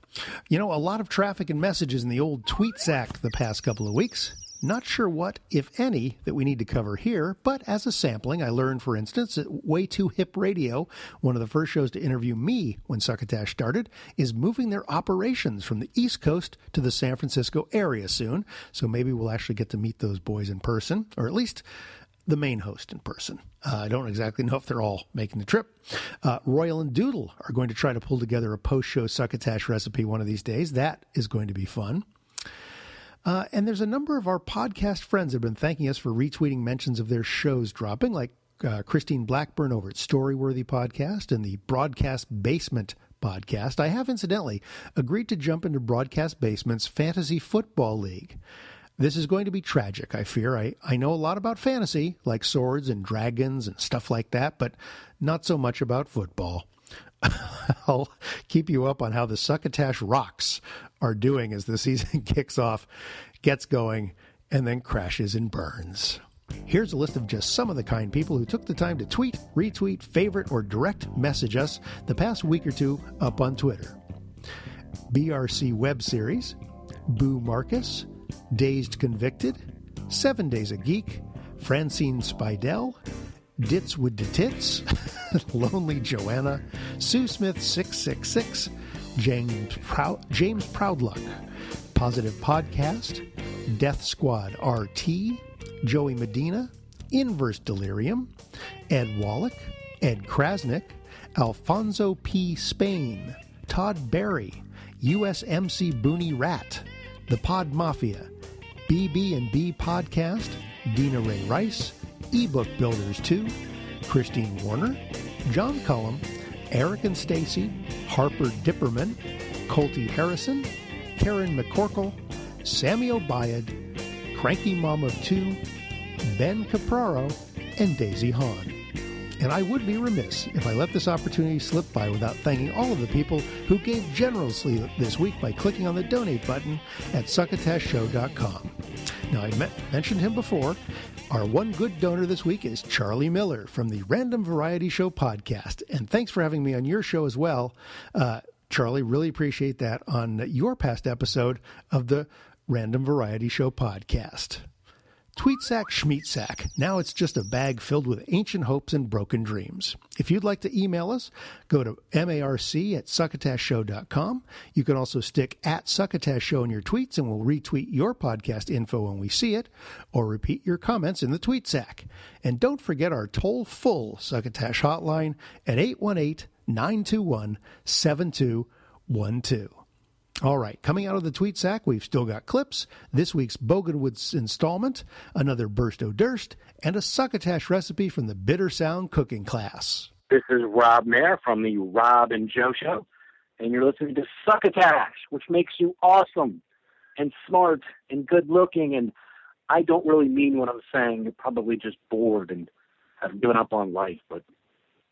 You know, a lot of traffic and messages in the old tweet sack the past couple of weeks. Not sure what, if any, that we need to cover here, but as a sampling, I learned, for instance, that Way Too Hip Radio, one of the first shows to interview me when Succotash started, is moving their operations from the East Coast to the San Francisco area soon. So maybe we'll actually get to meet those boys in person, or at least the main host in person. Uh, I don't exactly know if they're all making the trip. Uh, Royal and Doodle are going to try to pull together a post show succotash recipe one of these days. That is going to be fun. Uh, and there's a number of our podcast friends have been thanking us for retweeting mentions of their shows dropping, like uh, Christine Blackburn over at Storyworthy Podcast and the Broadcast Basement podcast. I have incidentally agreed to jump into Broadcast Basement's Fantasy Football League. This is going to be tragic, I fear. I, I know a lot about fantasy, like swords and dragons and stuff like that, but not so much about football. I'll keep you up on how the Succotash Rocks are doing as the season kicks off, gets going, and then crashes and burns. Here's a list of just some of the kind people who took the time to tweet, retweet, favorite, or direct message us the past week or two up on Twitter. BRC Web Series, Boo Marcus, Dazed Convicted, Seven Days a Geek, Francine Spidell, Ditz with the Tits, Lonely Joanna, Sue Smith 666, James, James Proudluck, Positive Podcast, Death Squad RT, Joey Medina, Inverse Delirium, Ed Wallach, Ed Krasnick, Alfonso P. Spain, Todd Barry, USMC Booney Rat, The Pod Mafia, BB&B Podcast, Dina Ray Rice, Ebook Builders 2, Christine Warner, John Cullum, Eric and Stacy, Harper Dipperman, Colty Harrison, Karen McCorkle, Samuel Obayad, Cranky Mom of Two, Ben Capraro, and Daisy Hahn. And I would be remiss if I let this opportunity slip by without thanking all of the people who gave generously this week by clicking on the donate button at succotashshow.com. Now, I me- mentioned him before. Our one good donor this week is Charlie Miller from the Random Variety Show podcast. And thanks for having me on your show as well. Uh, Charlie, really appreciate that on your past episode of the Random Variety Show podcast. Tweetsack Schmeatsack. Now it's just a bag filled with ancient hopes and broken dreams. If you'd like to email us, go to marc at succotashshow.com. You can also stick at Succotash Show in your tweets and we'll retweet your podcast info when we see it, or repeat your comments in the tweet sack. And don't forget our toll full Succotash hotline at 818 921 7212. All right, coming out of the tweet sack, we've still got clips, this week's Boganwood's installment, another Burst O' Durst, and a succotash recipe from the Bitter Sound cooking class. This is Rob Mayer from the Rob and Joe Show, and you're listening to Succotash, which makes you awesome and smart and good looking. And I don't really mean what I'm saying. You're probably just bored and have given up on life, but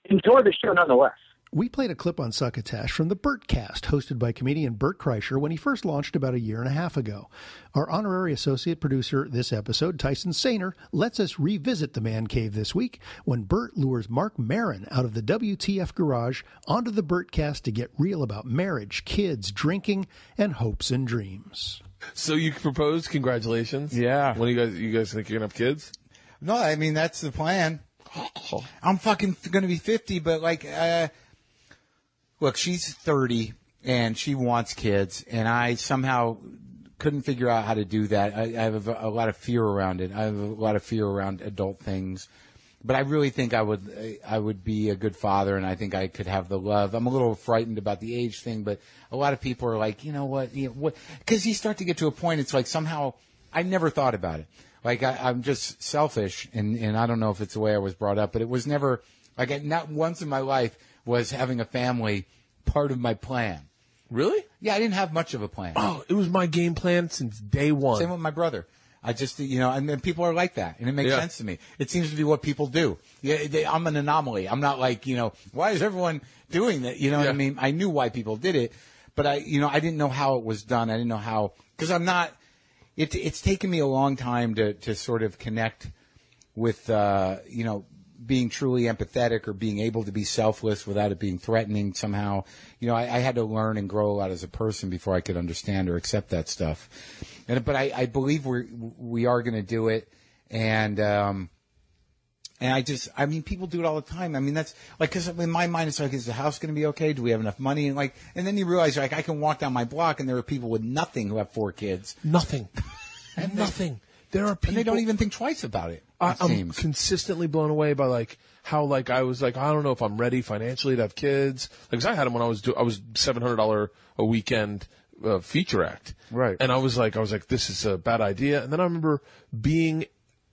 enjoy the show nonetheless. We played a clip on Succotash from the Bertcast, hosted by comedian Bert Kreischer when he first launched about a year and a half ago. Our honorary associate producer this episode, Tyson Sainer, lets us revisit the man cave this week when Bert lures Marc Maron out of the WTF garage onto the Bertcast to get real about marriage, kids, drinking, and hopes and dreams. So you proposed? Congratulations. Yeah. When you guys you guys think you're gonna have kids? No, I mean that's the plan. I'm fucking going to be 50, but like, uh, look, she's 30 and she wants kids, and I somehow couldn't figure out how to do that. I, I have a, a lot of fear around it. I have a lot of fear around adult things, but I really think I would I would be a good father, and I think I could have the love. I'm a little frightened about the age thing, but a lot of people are like, you know what, you know, what? Because you start to get to a point, it's like somehow I never thought about it. Like I, I'm just selfish, and and I don't know if it's the way I was brought up, but it was never like not once in my life was having a family part of my plan. Really? Yeah, I didn't have much of a plan. Oh, it was my game plan since day one. Same with my brother. I just, you know, and then people are like that, and it makes Yeah. sense to me. It seems to be what people do. Yeah, they, I'm an anomaly. I'm not like, you know, why is everyone doing that? You know what I mean? I knew why people did it, but I, you know, I didn't know how it was done. I didn't know how because I'm not. It, it's taken me a long time to to sort of connect with, uh, you know, being truly empathetic or being able to be selfless without it being threatening somehow. You know, I, I had to learn and grow a lot as a person before I could understand or accept that stuff. And but I, I believe we're we are going to do it, and um, and I just I mean people do it all the time. I mean that's like because in my mind it's like is the house going to be okay? Do we have enough money? And like and then you realize like I can walk down my block and there are people with nothing who have four kids. Nothing. and Nothing. There are people. And they don't even think twice about it. I, I'm seems. consistently blown away by like how like I was like I don't know if I'm ready financially to have kids. Like 'cause I had them when I was do I was seven hundred dollar a weekend uh, feature act. Right. And I was like I was like this is a bad idea. And then I remember being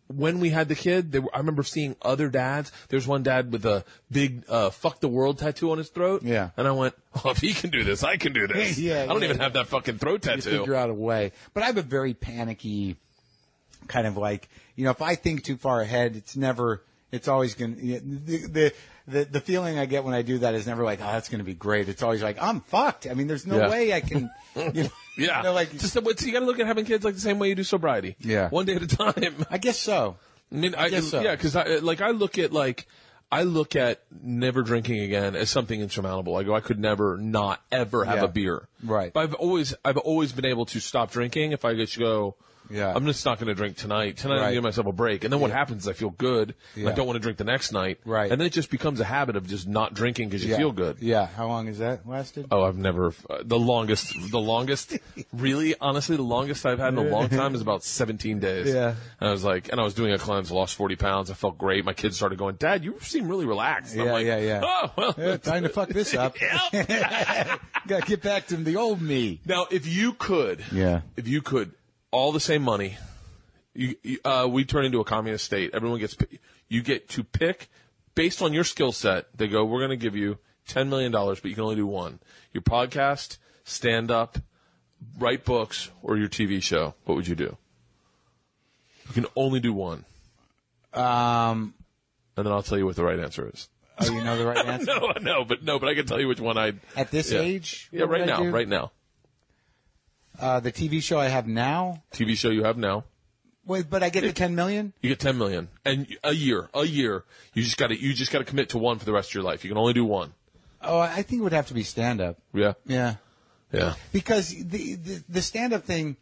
when we had the kid, there were, I remember seeing other dads. There's one dad with a big uh, "fuck the world" tattoo on his throat. Yeah. and I went, "Oh, if he can do this, I can do this." Yeah, I don't yeah, even yeah. have that fucking throat tattoo. You figure out a way. But I have a very panicky kind of like you know if I think too far ahead, it's never. It's always going to the, the the the feeling I get when I do that is never like oh that's going to be great. It's always like I'm fucked. I mean, there's no Yeah. way I can. You know, Yeah, you know, like just but you got to look at having kids like the same way you do sobriety. Yeah. one day at a time. I guess so. I mean, I, guess so. yeah, because I like I look at like I look at never drinking again as something insurmountable. I go, I could never not ever have Yeah. a beer. Right. But I've always I've always been able to stop drinking if I just go. Yeah. I'm just not going to drink tonight. Tonight I'm going to give myself a break. And then what Yeah. happens is I feel good. and I don't want to drink the next night. Right. And then it just becomes a habit of just not drinking because you Yeah. feel good. Yeah. How long has that lasted? Oh, I've never uh, the longest the longest really honestly the longest I've had in a long time is about 17 days. Yeah. And I was like and I was doing a cleanse, lost 40 pounds. I felt great. My kids started going, "Dad, you seem really relaxed." And I'm Yeah, like, yeah, yeah. Oh, well. Yeah, time to fuck this up. Got to get back to the old me. Now, if you could Yeah. if you could all the same money, you, you uh, we turn into a communist state. Everyone gets you get to pick based on your skill set. They go, we're going to give you ten million dollars, but you can only do one: your podcast, stand up, write books, or your TV show. What would you do? You can only do one, Um. and then I'll tell you what the right answer is. Oh, you know the right answer. no, no, but no, but I can tell you which one I. At this yeah. age, yeah, right now, right now. Uh, the TV show I have now. TV show you have now. Wait, but I get the ten million. You get ten million, and a year, a year. You just got to, you just got to commit to one for the rest of your life. You can only do one. Oh, I think it would have to be stand up. Yeah, Yeah. yeah. because the the, the stand up thing,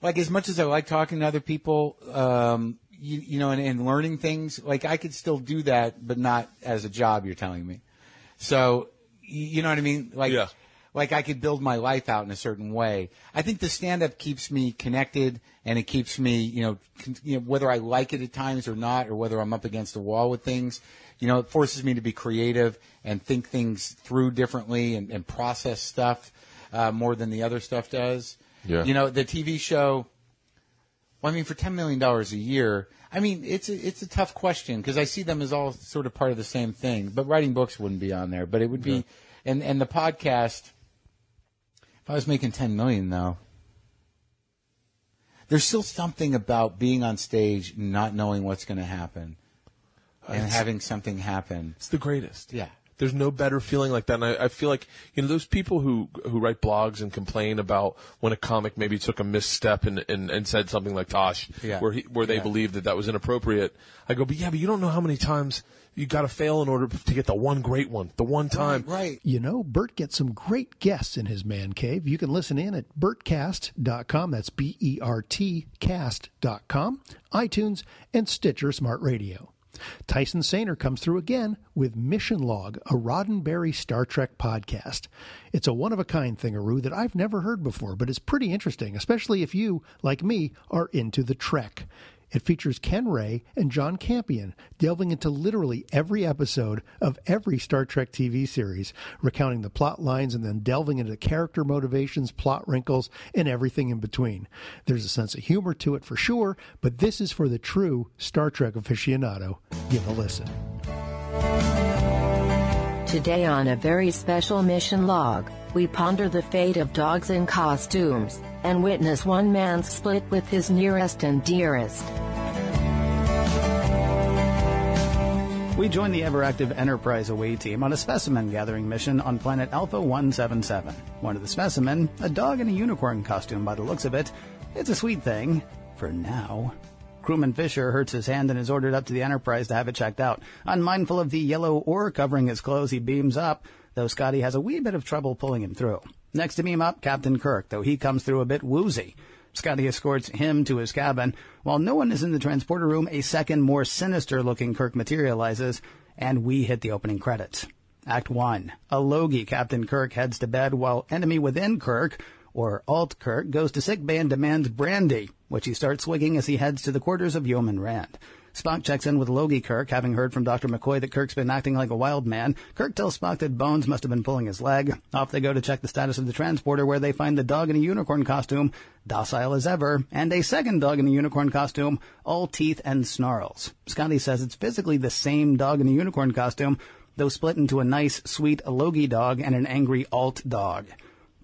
like as much as I like talking to other people, um, you, you know, and, and learning things, like I could still do that, but not as a job. You're telling me, so you know what I mean? Like, Yeah. Like I could build my life out in a certain way. I think the stand up keeps me connected, and it keeps me, you know, con- you know, whether I like it at times or not, or whether I'm up against a wall with things. You know, it forces me to be creative and think things through differently and, and process stuff. uh, more than the other stuff does. Yeah. You know, the TV show. Well, I mean, for ten million dollars a year, I mean, it's a, it's a tough question because I see them as all sort of part of the same thing. But writing books wouldn't be on there. But it would be, Yeah. and and the podcast. If I was making ten million though, there's still something about being on stage, not knowing what's going to happen, and It's- having something happen. It's the greatest. Yeah. There's no better feeling like that. And I, I feel like, you know, those people who, who write blogs and complain about when a comic maybe took a misstep and, and, and said something like Tosh, Yeah. where he, where they Yeah. believe that that was inappropriate. I go, but yeah, but you don't know how many times you got to fail in order to get the one great one, the one time. Right. You know, Bert gets some great guests in his man cave. You can listen in at bertcast.com. That's B E R T cast.com, iTunes, and Stitcher Smart Radio. Tyson Sainer comes through again with Mission Log, a Roddenberry Star Trek podcast. It's a one of a kind thingaroo that I've never heard before, but it's pretty interesting, especially if you, like me, are into the Trek. It features Ken Ray and John Champion delving into literally every episode of every Star Trek TV series, recounting the plot lines and then delving into character motivations, plot wrinkles, and everything in between. There's a sense of humor to it for sure, but this is for the true Star Trek aficionado. Give a listen. Today on a very special mission log, we ponder the fate of dogs in costumes, and witness one man's split with his nearest and dearest. We join the Everactive Enterprise away team on a specimen gathering mission on planet Alpha 177. One of the specimen, a dog in a unicorn costume by the looks of it. It's a sweet thing. For now. Crewman Fisher hurts his hand and is ordered up to the Enterprise to have it checked out. Unmindful of the yellow ore covering his clothes, he beams up, though Scotty has a wee bit of trouble pulling him through. Next to beam up, Captain Kirk, though he comes through a bit woozy. Scotty escorts him to his cabin. While no one is in the transporter room, a second, more sinister looking Kirk materializes, and we hit the opening credits. Act 1. A Logie Captain Kirk heads to bed while enemy within Kirk, or Alt Kirk, goes to sick bay and demands brandy, which he starts swigging as he heads to the quarters of Yeoman Rand. Spock checks in with Logie Kirk, having heard from Dr. McCoy that Kirk's been acting like a wild man. Kirk tells Spock that Bones must have been pulling his leg. Off they go to check the status of the transporter, where they find the dog in a unicorn costume, docile as ever, and a second dog in a unicorn costume, all teeth and snarls. Scotty says it's physically the same dog in a unicorn costume, though split into a nice, sweet Logie dog and an angry Alt dog.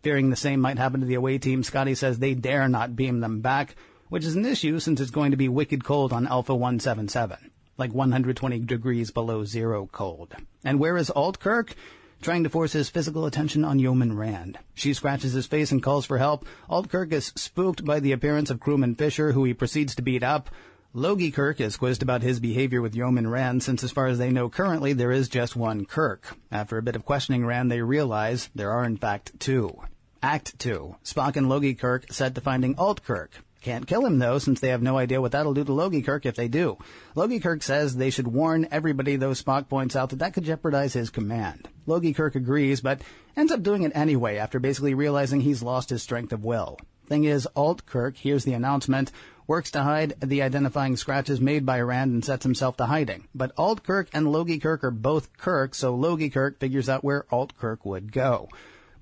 Fearing the same might happen to the away team, Scotty says they dare not beam them back, which is an issue since it's going to be wicked cold on Alpha 177, like 120 degrees below zero cold. And where is Alt Kirk? Trying to force his physical attention on Yeoman Rand. She scratches his face and calls for help. Alt Kirk is spooked by the appearance of crewman Fisher, who he proceeds to beat up. Logie Kirk is quizzed about his behavior with Yeoman Rand, since as far as they know currently, there is just one Kirk. After a bit of questioning Rand, they realize there are in fact two. Act 2. Spock and Logie Kirk set to finding Alt Kirk. Can't kill him though, since they have no idea what that'll do to Logie Kirk if they do. Logie Kirk says they should warn everybody, though Spock points out that that could jeopardize his command. Logie Kirk agrees, but ends up doing it anyway after basically realizing he's lost his strength of will. Thing is, Alt Kirk hears the announcement, works to hide the identifying scratches made by Rand and sets himself to hiding. But Alt Kirk and Logie Kirk are both Kirk, so Logie Kirk figures out where Alt Kirk would go.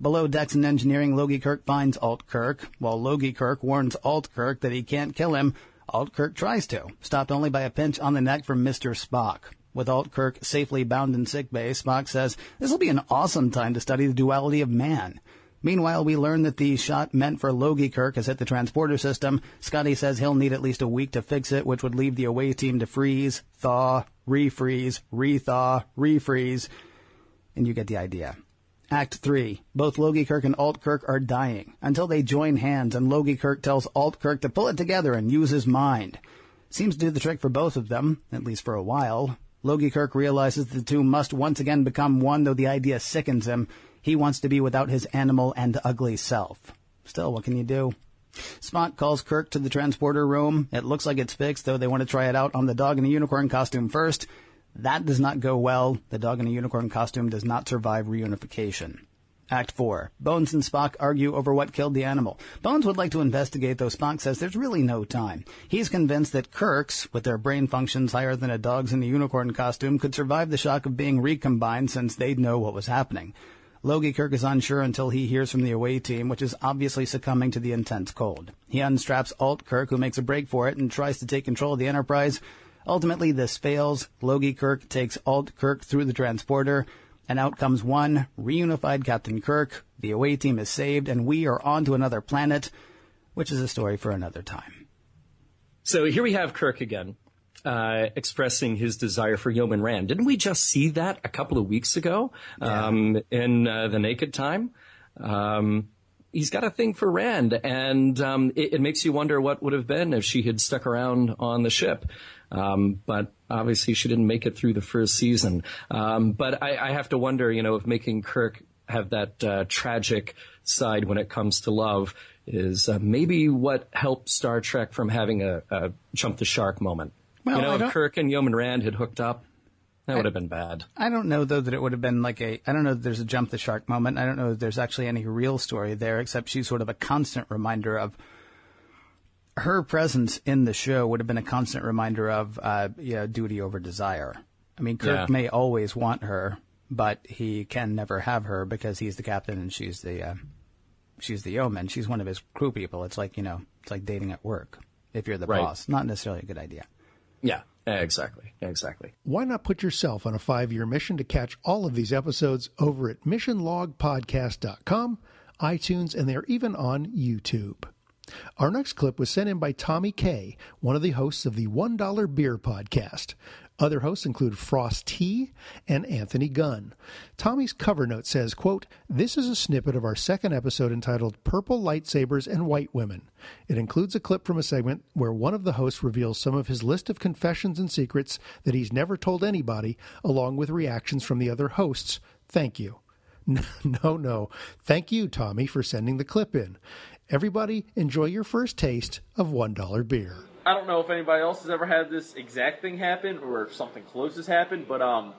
Below decks in engineering, Logie Kirk finds Alt Kirk, while Logie Kirk warns Alt Kirk that he can't kill him. Alt Kirk tries to, stopped only by a pinch on the neck from Mr. Spock. With Alt Kirk safely bound in sickbay, Spock says, This'll be an awesome time to study the duality of man. Meanwhile, we learn that the shot meant for Logie Kirk has hit the transporter system. Scotty says he'll need at least a week to fix it, which would leave the away team to freeze, thaw, refreeze, rethaw, refreeze. And you get the idea. Act 3. Both Logie Kirk and Alt Kirk are dying until they join hands and Logie Kirk tells Alt Kirk to pull it together and use his mind. Seems to do the trick for both of them, at least for a while. Logie Kirk realizes the two must once again become one, though the idea sickens him. He wants to be without his animal and ugly self. Still, what can you do? Spock calls Kirk to the transporter room. It looks like it's fixed, though they want to try it out on the dog in a unicorn costume first. That does not go well. The dog in a unicorn costume does not survive reunification. Act 4. Bones and Spock argue over what killed the animal. Bones would like to investigate, though Spock says there's really no time. He's convinced that Kirks, with their brain functions higher than a dog's in a unicorn costume, could survive the shock of being recombined since they'd know what was happening. Logie Kirk is unsure until he hears from the away team, which is obviously succumbing to the intense cold. He unstraps Alt Kirk, who makes a break for it and tries to take control of the Enterprise. Ultimately, this fails. Logie Kirk takes Alt Kirk through the transporter, and out comes one reunified Captain Kirk. The away team is saved, and we are on to another planet, which is a story for another time. So here we have Kirk again, uh, expressing his desire for Yeoman Rand. Didn't we just see that a couple of weeks ago um, in uh, the Naked Time? Um, he's got a thing for Rand, and um, it, it makes you wonder what would have been if she had stuck around on the ship. Um, but obviously, she didn't make it through the first season. Um, but I, I have to wonder, you know, if making Kirk have that uh, tragic side when it comes to love is uh, maybe what helped Star Trek from having a, a jump the shark moment. Well, you know, if Kirk and Yeoman Rand had hooked up, that would have been bad. I don't know though that it would have been like a. I don't know if there's a jump the shark moment. I don't know if there's actually any real story there, except she's sort of a constant reminder of her presence in the show would have been a constant reminder of uh, yeah, duty over desire. I mean, Kirk Yeah. may always want her, but he can never have her because he's the captain and she's the uh, she's the yeoman. She's one of his crew people. It's like you know, it's like dating at work. If you're the Right. boss, not necessarily a good idea. Yeah, exactly, exactly. Why not put yourself on a five year mission to catch all of these episodes over at missionlogpodcast.com, iTunes, and they're even on YouTube. Our next clip was sent in by Tommy Kay, one of the hosts of the $1 Beer Podcast. Other hosts include Frost T and Anthony Gunn. Tommy's cover note says, quote, This is a snippet of our second episode entitled Purple Lightsabers and White Women. It includes a clip from a segment where one of the hosts reveals some of his list of confessions and secrets that he's never told anybody, along with reactions from the other hosts. Thank you. No, no. Thank you, Tommy, for sending the clip in. Everybody, enjoy your first taste of $1 beer. I don't know if anybody else has ever had this exact thing happen or if something close has happened, but um,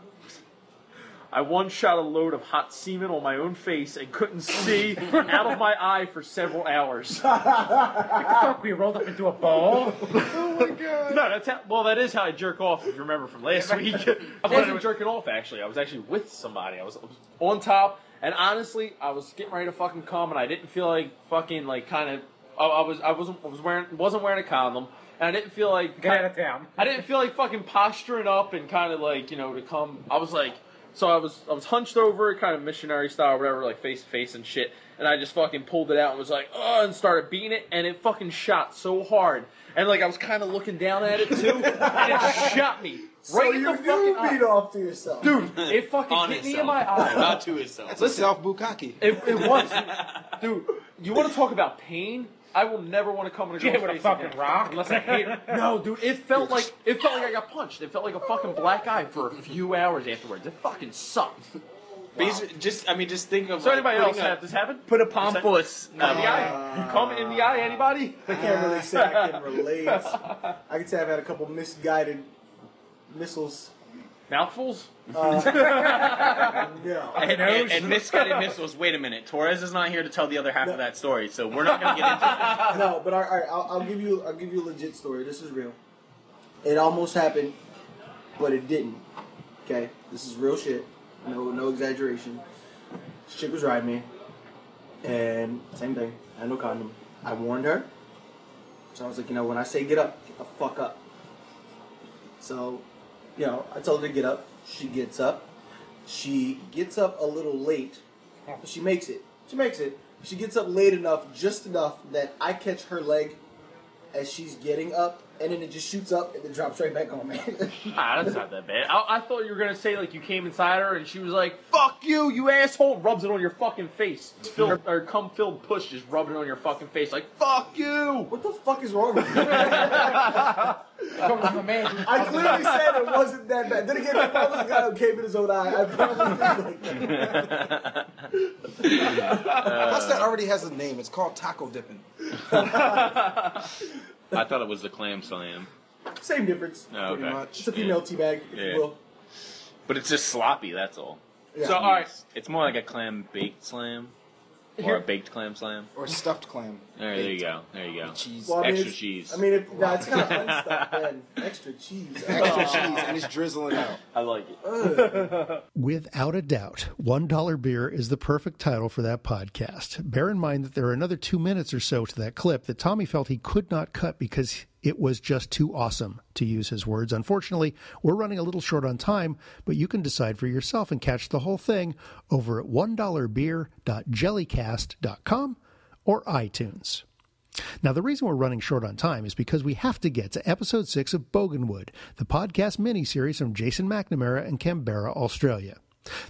I one shot a load of hot semen on my own face and couldn't see out of my eye for several hours. fuck, we rolled up into a ball? oh my god! No, that's how. Well, that is how I jerk off. If you remember from last week, I wasn't jerking off. Actually, I was actually with somebody. I was, I was on top, and honestly, I was getting ready to fucking come, and I didn't feel like fucking like kind of. I, I was I wasn't I was wearing wasn't wearing a condom, and I didn't feel like out of town. I didn't feel like fucking posturing up and kind of like you know to come. I was like, so I was I was hunched over, kind of missionary style, whatever, like face to face and shit. And I just fucking pulled it out and was like, oh, and started beating it, and it fucking shot so hard. And like I was kind of looking down at it too, and it shot me right in the fucking eye. beat off to yourself. Dude, it fucking On hit me in my eye. Not to himself. That's Listen, self-bukkake. It, it was, dude. You want to talk about pain? I will never want to come in a Yeah, girl's with a face fucking again, rock. unless I hate. it. No, dude. It felt like it felt like I got punched. It felt like a fucking black eye for a few hours afterwards. It fucking sucked. Basi- just, I mean, just think of. So like, anybody else putting a- have this happen? Put a pamphlet. Come in the eye. Come in the eye. Anybody? I can't really say I can relate. I can say I've had a couple misguided missiles. Mouthfuls? Uh, no. And, and, and misguided missiles. Wait a minute, Torres is not here to tell the other half of that story, so we're not going to get into it. no, but all right, all right, I'll, I'll give you, I'll give you a legit story. This is real. It almost happened, but it didn't. Okay, this is real shit. No, no exaggeration. This chick was riding me, and same thing. I had no condom. I warned her, so I was like, you know, when I say get up, get the fuck up. So, you know, I told her to get up. She gets up. She gets up a little late, but she makes it. She makes it. She gets up late enough, just enough that I catch her leg as she's getting up, and then it just shoots up and then drops right back on me. Ah, that's not that bad. I, I thought you were gonna say like you came inside her and she was like, "Fuck you, you asshole!" Rubs it on your fucking face. Filled, or cum filled push, just rubbing it on your fucking face, like "Fuck you." What the fuck is wrong with you? my man. I clearly said it wasn't that bad. Then again, if I was a guy who came in his own eye, I probably did like that. Plus, that already has a name. It's called taco dipping. I thought it was the clam slam. Same difference. Oh, pretty much. It's a female teabag, if Yeah. you will. But it's just sloppy, that's all. Yeah. So, alright. It's more like a clam baked slam. Or a baked clam slam. Or stuffed clam. There, there you go. There you go. Cheese. Well, I mean, Extra it's- cheese. I mean, if, no, it's kind of fun stuff then. Extra cheese. Extra oh. cheese, and it's drizzling out. I like it. Without a doubt, $1 Beer is the perfect title for that podcast. Bear in mind that there are another two minutes or so to that clip that Tommy felt he could not cut because it was just too awesome, to use his words. Unfortunately, we're running a little short on time, but you can decide for yourself and catch the whole thing over at $1beer.jellycast.com or iTunes. Now, the reason we're running short on time is because we have to get to episode six of Boganwood, the podcast miniseries from Jason McNamara and Canberra, Australia.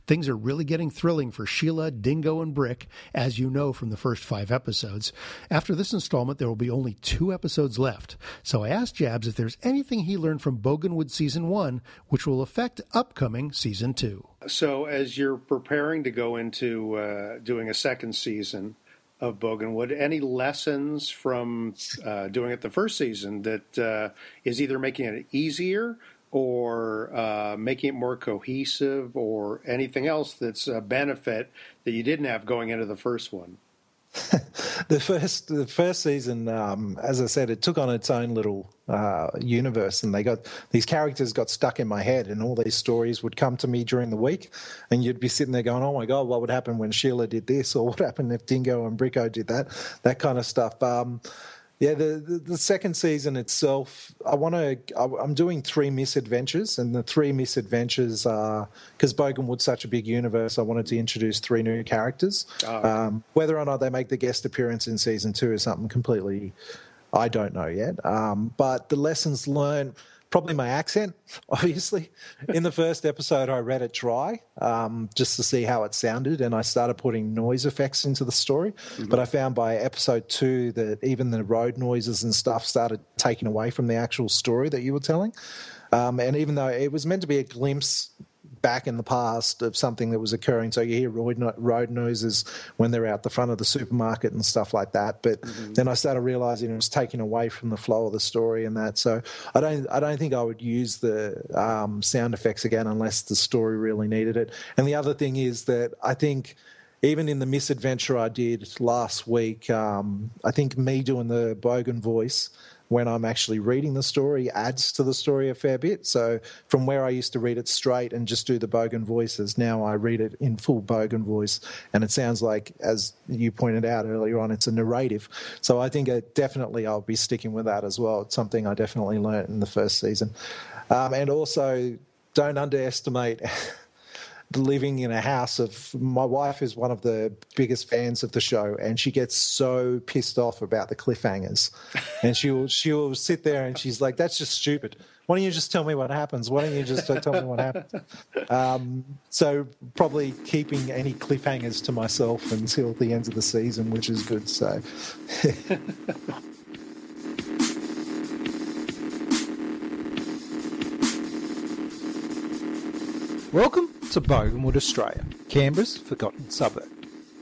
Things are really getting thrilling for Sheila, Dingo, and Brick, as you know from the first five episodes. After this installment, there will be only two episodes left. So I asked Jabs if there's anything he learned from Boganwood Season 1 which will affect upcoming Season 2. So, as you're preparing to go into uh, doing a second season of Boganwood, any lessons from uh, doing it the first season that uh, is either making it easier or uh, making it more cohesive or anything else that's a benefit that you didn't have going into the first one? the first the first season, um, as I said, it took on its own little uh, universe, and they got these characters got stuck in my head, and all these stories would come to me during the week, and you'd be sitting there going, "Oh my god, what would happen when Sheila did this, or what happened if Dingo and Bricko did that?" That kind of stuff. Um, yeah, the, the the second season itself, I want to. I'm doing three misadventures, and the three misadventures are because Boganwood's such a big universe. I wanted to introduce three new characters. Oh. Um, whether or not they make the guest appearance in season two is something completely I don't know yet. Um, but the lessons learned, probably my accent, obviously. In the first episode, I read it dry um, just to see how it sounded, and I started putting noise effects into the story. But I found by episode two that even the road noises and stuff started taking away from the actual story that you were telling. Um, and even though it was meant to be a glimpse back in the past of something that was occurring. So you hear road, no- road noises when they're out the front of the supermarket and stuff like that. But then I started realizing it was taking away from the flow of the story and that. So I don't, I don't think I would use the um, sound effects again unless the story really needed it. And the other thing is that I think even in the misadventure I did last week, um, I think me doing the Bogan voice when I'm actually reading the story adds to the story a fair bit. So from where I used to read it straight and just do the Bogan voices, now I read it in full Bogan voice, and it sounds like, as you pointed out earlier on, it's a narrative. So I think it definitely I'll be sticking with that as well. It's something I definitely learnt in the first season, um, and also don't underestimate. living in a house of my wife is one of the biggest fans of the show and she gets so pissed off about the cliffhangers. And she'll she'll sit there and she's like that's just stupid. Why don't you just tell me what happens? Why don't you just tell me what happens? Um, so probably keeping any cliffhangers to myself until the end of the season which is good so. Welcome to Boganwood, Australia, Canberra's forgotten suburb.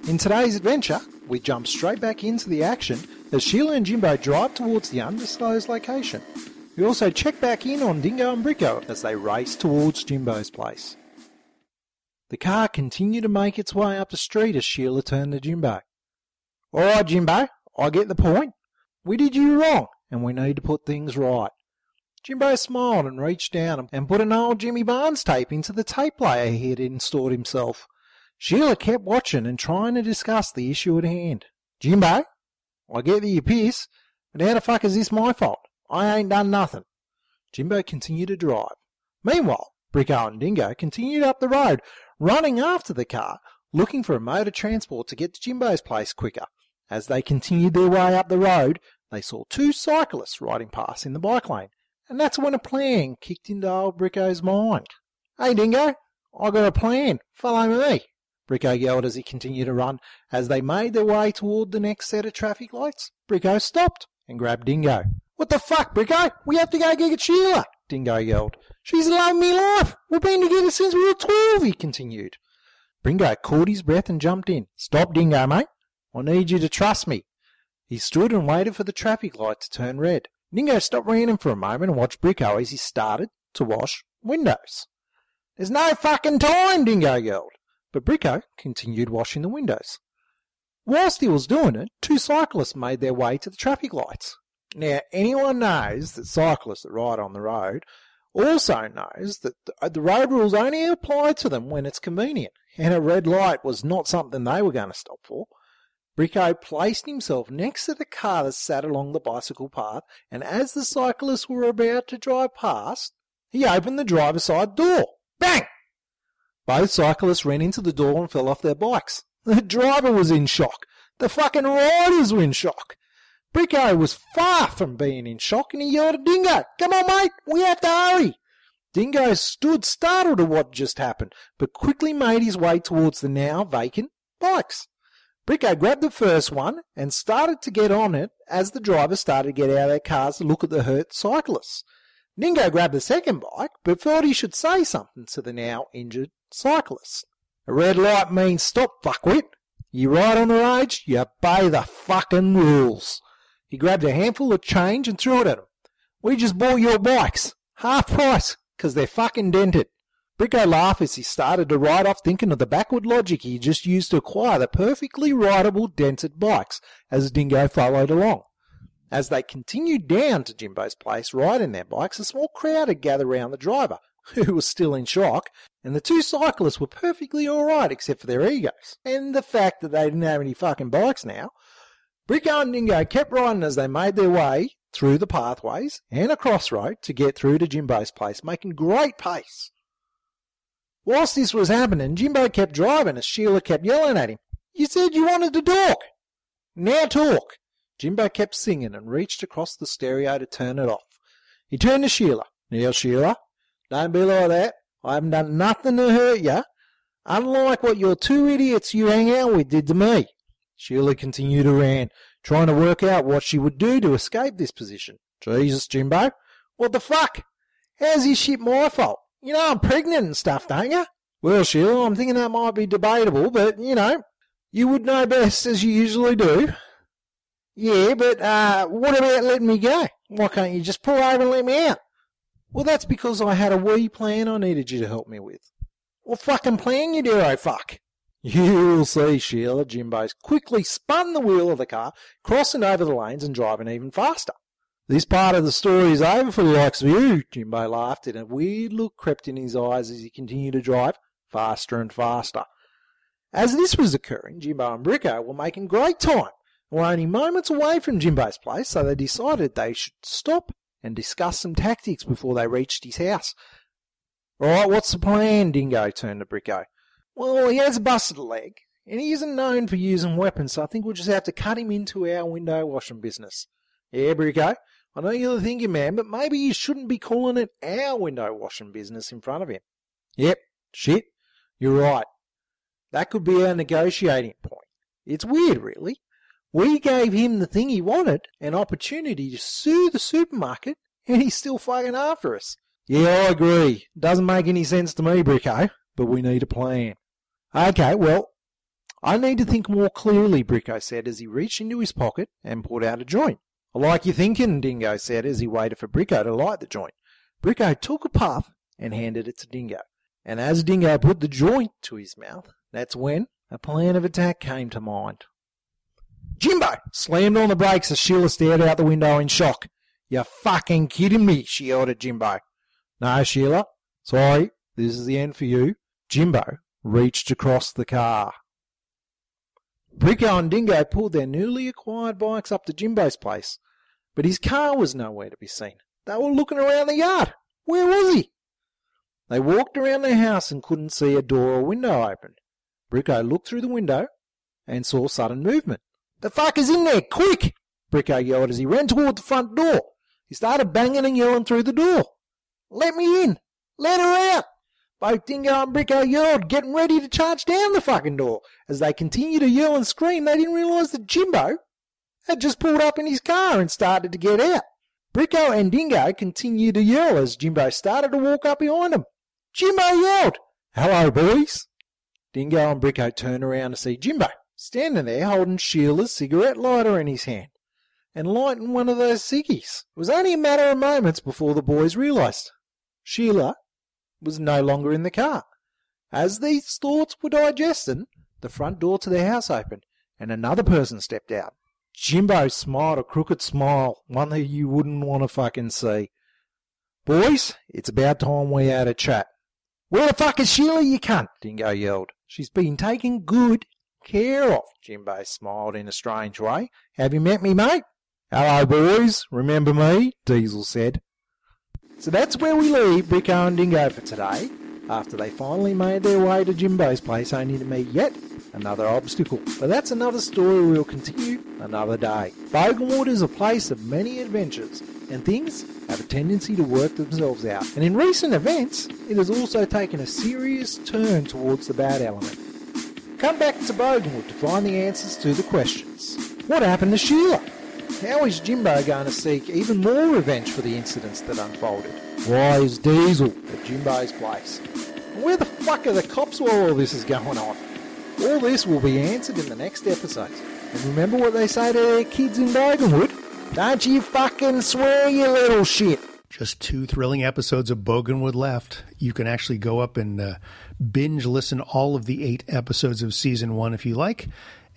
In today's adventure, we jump straight back into the action as Sheila and Jimbo drive towards the undisclosed location. We also check back in on Dingo and Bricko as they race towards Jimbo's place. The car continued to make its way up the street as Sheila turned to Jimbo. All right, Jimbo, I get the point. We did you wrong, and we need to put things right. Jimbo smiled and reached down and put an old Jimmy Barnes tape into the tape player he had installed himself. Sheila kept watching and trying to discuss the issue at hand. Jimbo, I get that you're pissed, but how the fuck is this my fault? I ain't done nothing. Jimbo continued to drive. Meanwhile, Bricko and Dingo continued up the road, running after the car, looking for a mode of transport to get to Jimbo's place quicker. As they continued their way up the road, they saw two cyclists riding past in the bike lane, and that's when a plan kicked into old Bricko's mind. Hey, Dingo, I got a plan. Follow me. Bricko yelled as he continued to run. As they made their way toward the next set of traffic lights, Bricko stopped and grabbed Dingo. What the fuck, Bricko? We have to go get Sheila, Dingo yelled. She's the love me life. We've been together since we were twelve, he continued. Bricko caught his breath and jumped in. Stop, Dingo, mate. I need you to trust me. He stood and waited for the traffic light to turn red. Dingo stopped running for a moment and watched Bricko as he started to wash windows. There's no fucking time, Dingo yelled. But Bricko continued washing the windows. Whilst he was doing it, two cyclists made their way to the traffic lights. Now, anyone knows that cyclists that ride on the road also knows that the- uh, the road rules only apply to them when it's convenient, and a red light was not something they were going to stop for. Bricko placed himself next to the car that sat along the bicycle path, and as the cyclists were about to drive past, he opened the driver's side door. Bang! Both cyclists ran into the door and fell off their bikes. The driver was in shock. The fucking riders were in shock. Bricko was far from being in shock and he yelled at Dingo, Come on, mate, we have to hurry. Dingo stood startled at what just happened, but quickly made his way towards the now vacant bikes. Bricko grabbed the first one and started to get on it as the driver started to get out of their cars to look at the hurt cyclists. Dingo grabbed the second bike, but thought he should say something to the now injured cyclist. A red light means stop, fuckwit. You ride on the roads, you obey the fucking rules. He grabbed a handful of change and threw it at him. We just bought your bikes. Half price, 'cause they're fucking dented. Bricko laughed as he started to ride off thinking of the backward logic he just used to acquire the perfectly rideable dented bikes as Dingo followed along. As they continued down to Jimbo's place riding their bikes, a small crowd had gathered round the driver, who was still in shock, and the two cyclists were perfectly alright except for their egos, and the fact that they didn't have any fucking bikes now. Bricko and Dingo kept riding as they made their way through the pathways and a crossroad to get through to Jimbo's place, making great pace. Whilst this was happening, Jimbo kept driving as Sheila kept yelling at him. You said you wanted to talk. Now talk. Jimbo kept singing and reached across the stereo to turn it off. He turned to Sheila. Now, Sheila, don't be like that. I haven't done nothing to hurt you, unlike what your two idiots you hang out with did to me. Sheila continued to rant, trying to work out what she would do to escape this position. Jesus, Jimbo. What the fuck? How's this shit my fault? You know I'm pregnant and stuff, don't you? Well, Sheila, I'm thinking that might be debatable, but, you know, you would know best as you usually do. Yeah, but uh, what about letting me go? Why can't you just pull over and let me out? Well, that's because I had a wee plan I needed you to help me with. What fucking plan you do, oh fuck? You'll see, Sheila. Jimbo's quickly spun the wheel of the car, crossing over the lanes and driving even faster. This part of the story is over for the likes of you, Jimbo laughed, and a weird look crept in his eyes as he continued to drive faster and faster. As this was occurring, Jimbo and Bricko were making great time and were only moments away from Jimbo's place, so they decided they should stop and discuss some tactics before they reached his house. Right, what's the plan? Dingo turned to Bricko. Well, he has a busted leg, and he isn't known for using weapons, so I think we'll just have to cut him into our window washing business. Yeah, Bricko, I know you're the thinking man, but maybe you shouldn't be calling it our window washing business in front of him. Yep, shit, you're right. That could be our negotiating point. It's weird, really. We gave him the thing he wanted, an opportunity to sue the supermarket, and he's still fucking after us. Yeah, I agree. Doesn't make any sense to me, Bricko, but we need a plan. Okay, well, I need to think more clearly, Bricko said as he reached into his pocket and pulled out a joint. Like your thinking, Dingo said as he waited for Bricko to light the joint. Bricko took a puff and handed it to Dingo. And as Dingo put the joint to his mouth, that's when a plan of attack came to mind. Jimbo slammed on the brakes as Sheila stared out the window in shock. You're fucking kidding me, she yelled at Jimbo. No, Sheila. Sorry, this is the end for you. Jimbo reached across the car. Bricko and Dingo pulled their newly acquired bikes up to Jimbo's place, but his car was nowhere to be seen. They were looking around the yard. Where was he? They walked around the house and couldn't see a door or window open. Bricko looked through the window and saw sudden movement. The fuck is in there? Quick! Bricko yelled as he ran toward the front door. He started banging and yelling through the door. Let me in! Let her out! Both Dingo and Bricko yelled, getting ready to charge down the fucking door. As they continued to yell and scream, they didn't realise that Jimbo had just pulled up in his car and started to get out. Bricko and Dingo continued to yell as Jimbo started to walk up behind them. Jimbo yelled, Hello, boys. Dingo and Bricko turned around to see Jimbo, standing there holding Sheila's cigarette lighter in his hand and lighting one of those ciggies. It was only a matter of moments before the boys realised Sheila was no longer in the car. As these thoughts were digesting, the front door to their house opened, and another person stepped out. Jimbo smiled a crooked smile, one that you wouldn't want to fucking see. Boys, it's about time we had a chat. Where the fuck is Sheila, you cunt? Dingo yelled. She's been taken good care of. Jimbo smiled in a strange way. Have you met me, mate? Hello, boys. Remember me? Diesel said. So that's where we leave Bricko and Dingo for today, after they finally made their way to Jimbo's place only to meet yet another obstacle. But that's another story we'll continue another day. Boganwood is a place of many adventures, and things have a tendency to work themselves out. And in recent events, it has also taken a serious turn towards the bad element. Come back to Boganwood to find the answers to the questions. What happened to Sheila? How is Jimbo going to seek even more revenge for the incidents that unfolded? Why is Diesel at Jimbo's place? Where the fuck are the cops while all this is going on? All this will be answered in the next episode. And remember what they say to their kids in Boganwood? Don't you fucking swear, you little shit. Just two thrilling episodes of Boganwood left. You can actually go up and uh, binge listen all of the eight episodes of season one if you like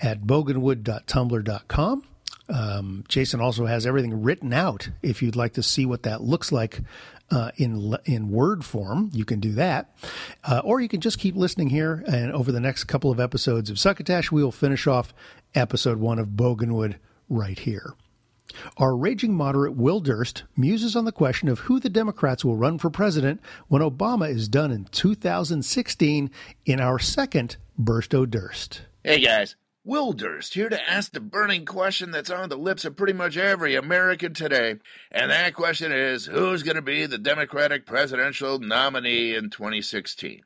at boganwood.tumblr.com. Um, Jason also has everything written out. If you'd like to see what that looks like uh, in in word form, you can do that, uh, or you can just keep listening here. And over the next couple of episodes of Succotash, we will finish off episode one of Boganwood right here. Our raging moderate Will Durst muses on the question of who the Democrats will run for president when Obama is done in 2016 in our second Burst O Durst. Hey guys, Will Durst here to ask the burning question that's on the lips of pretty much every American today. And that question is who's going to be the Democratic presidential nominee in 2016?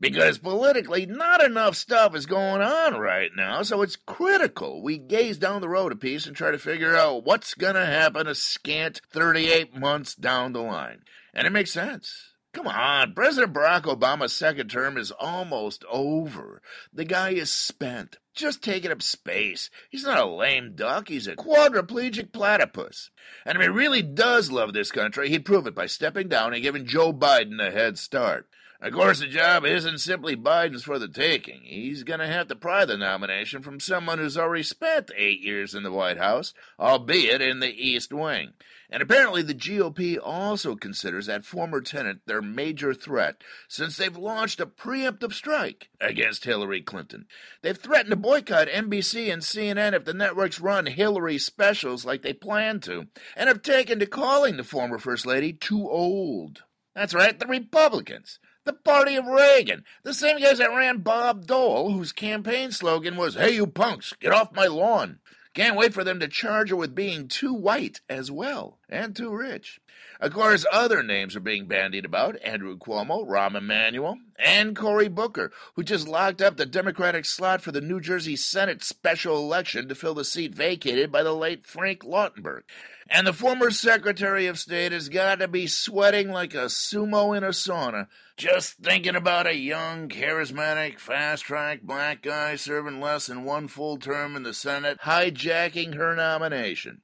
Because politically, not enough stuff is going on right now, so it's critical we gaze down the road a piece and try to figure out what's going to happen a scant 38 months down the line. And it makes sense. Come on, President Barack Obama's second term is almost over. The guy is spent, just taking up space. He's not a lame duck, he's a quadriplegic platypus. And if he really does love this country, he'd prove it by stepping down and giving Joe Biden a head start. Of course, the job isn't simply Biden's for the taking. He's going to have to pry the nomination from someone who's already spent eight years in the White House, albeit in the East Wing. And apparently, the GOP also considers that former tenant their major threat, since they've launched a preemptive strike against Hillary Clinton. They've threatened to boycott NBC and CNN if the networks run Hillary specials like they plan to, and have taken to calling the former First Lady too old. That's right, the Republicans. The party of Reagan. The same guys that ran Bob Dole, whose campaign slogan was, Hey, you punks, get off my lawn. Can't wait for them to charge her with being too white as well, and too rich. Of course, other names are being bandied about Andrew Cuomo, Rahm Emanuel, and Cory Booker, who just locked up the Democratic slot for the New Jersey Senate special election to fill the seat vacated by the late Frank Lautenberg. And the former Secretary of State has got to be sweating like a sumo in a sauna, just thinking about a young, charismatic, fast track black guy serving less than one full term in the Senate hijacking her nomination.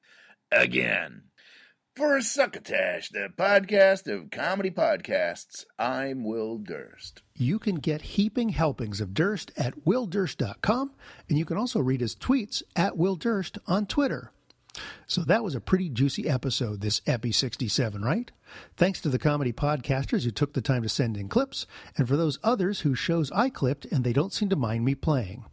Again. For Succotash, the podcast of comedy podcasts, I'm Will Durst. You can get heaping helpings of Durst at willdurst.com, and you can also read his tweets at Will Durst on Twitter. So that was a pretty juicy episode, this Epi 67, right? Thanks to the comedy podcasters who took the time to send in clips, and for those others whose shows I clipped and they don't seem to mind me playing.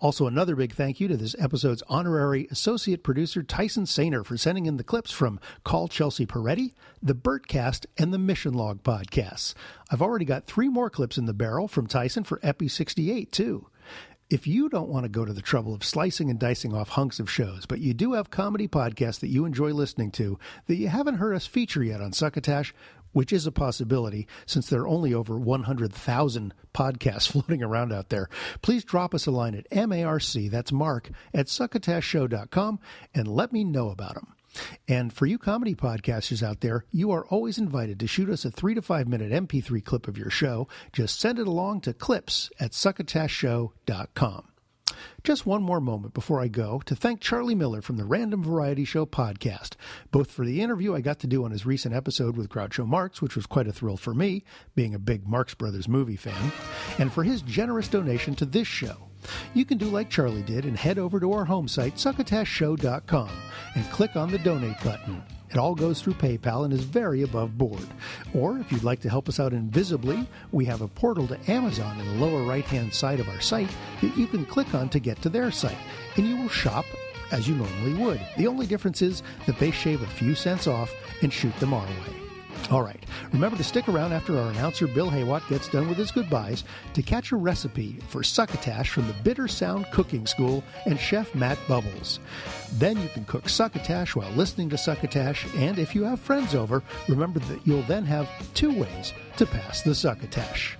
Also, another big thank you to this episode's honorary associate producer, Tyson Sainer, for sending in the clips from Call Chelsea Peretti, the Bertcast, and the Mission Log podcasts. I've already got three more clips in the barrel from Tyson for Epi 68, too. If you don't want to go to the trouble of slicing and dicing off hunks of shows, but you do have comedy podcasts that you enjoy listening to that you haven't heard us feature yet on Succotash, which is a possibility since there are only over 100,000 podcasts floating around out there, please drop us a line at MARC, that's Mark, at succotashshow.com and let me know about them. And for you comedy podcasters out there, you are always invited to shoot us a three to five minute MP3 clip of your show. Just send it along to clips at succotashshow.com. Just one more moment before I go to thank Charlie Miller from the Random Variety Show podcast, both for the interview I got to do on his recent episode with Groucho Marx, which was quite a thrill for me, being a big Marx Brothers movie fan, and for his generous donation to this show. You can do like Charlie did and head over to our home site, succotashshow.com, and click on the donate button. It all goes through PayPal and is very above board. Or if you'd like to help us out invisibly, we have a portal to Amazon in the lower right hand side of our site that you can click on to get to their site, and you will shop as you normally would. The only difference is that they shave a few cents off and shoot them our way. All right, remember to stick around after our announcer Bill Haywatt gets done with his goodbyes to catch a recipe for succotash from the Bitter Sound Cooking School and Chef Matt Bubbles. Then you can cook succotash while listening to succotash, and if you have friends over, remember that you'll then have two ways to pass the succotash.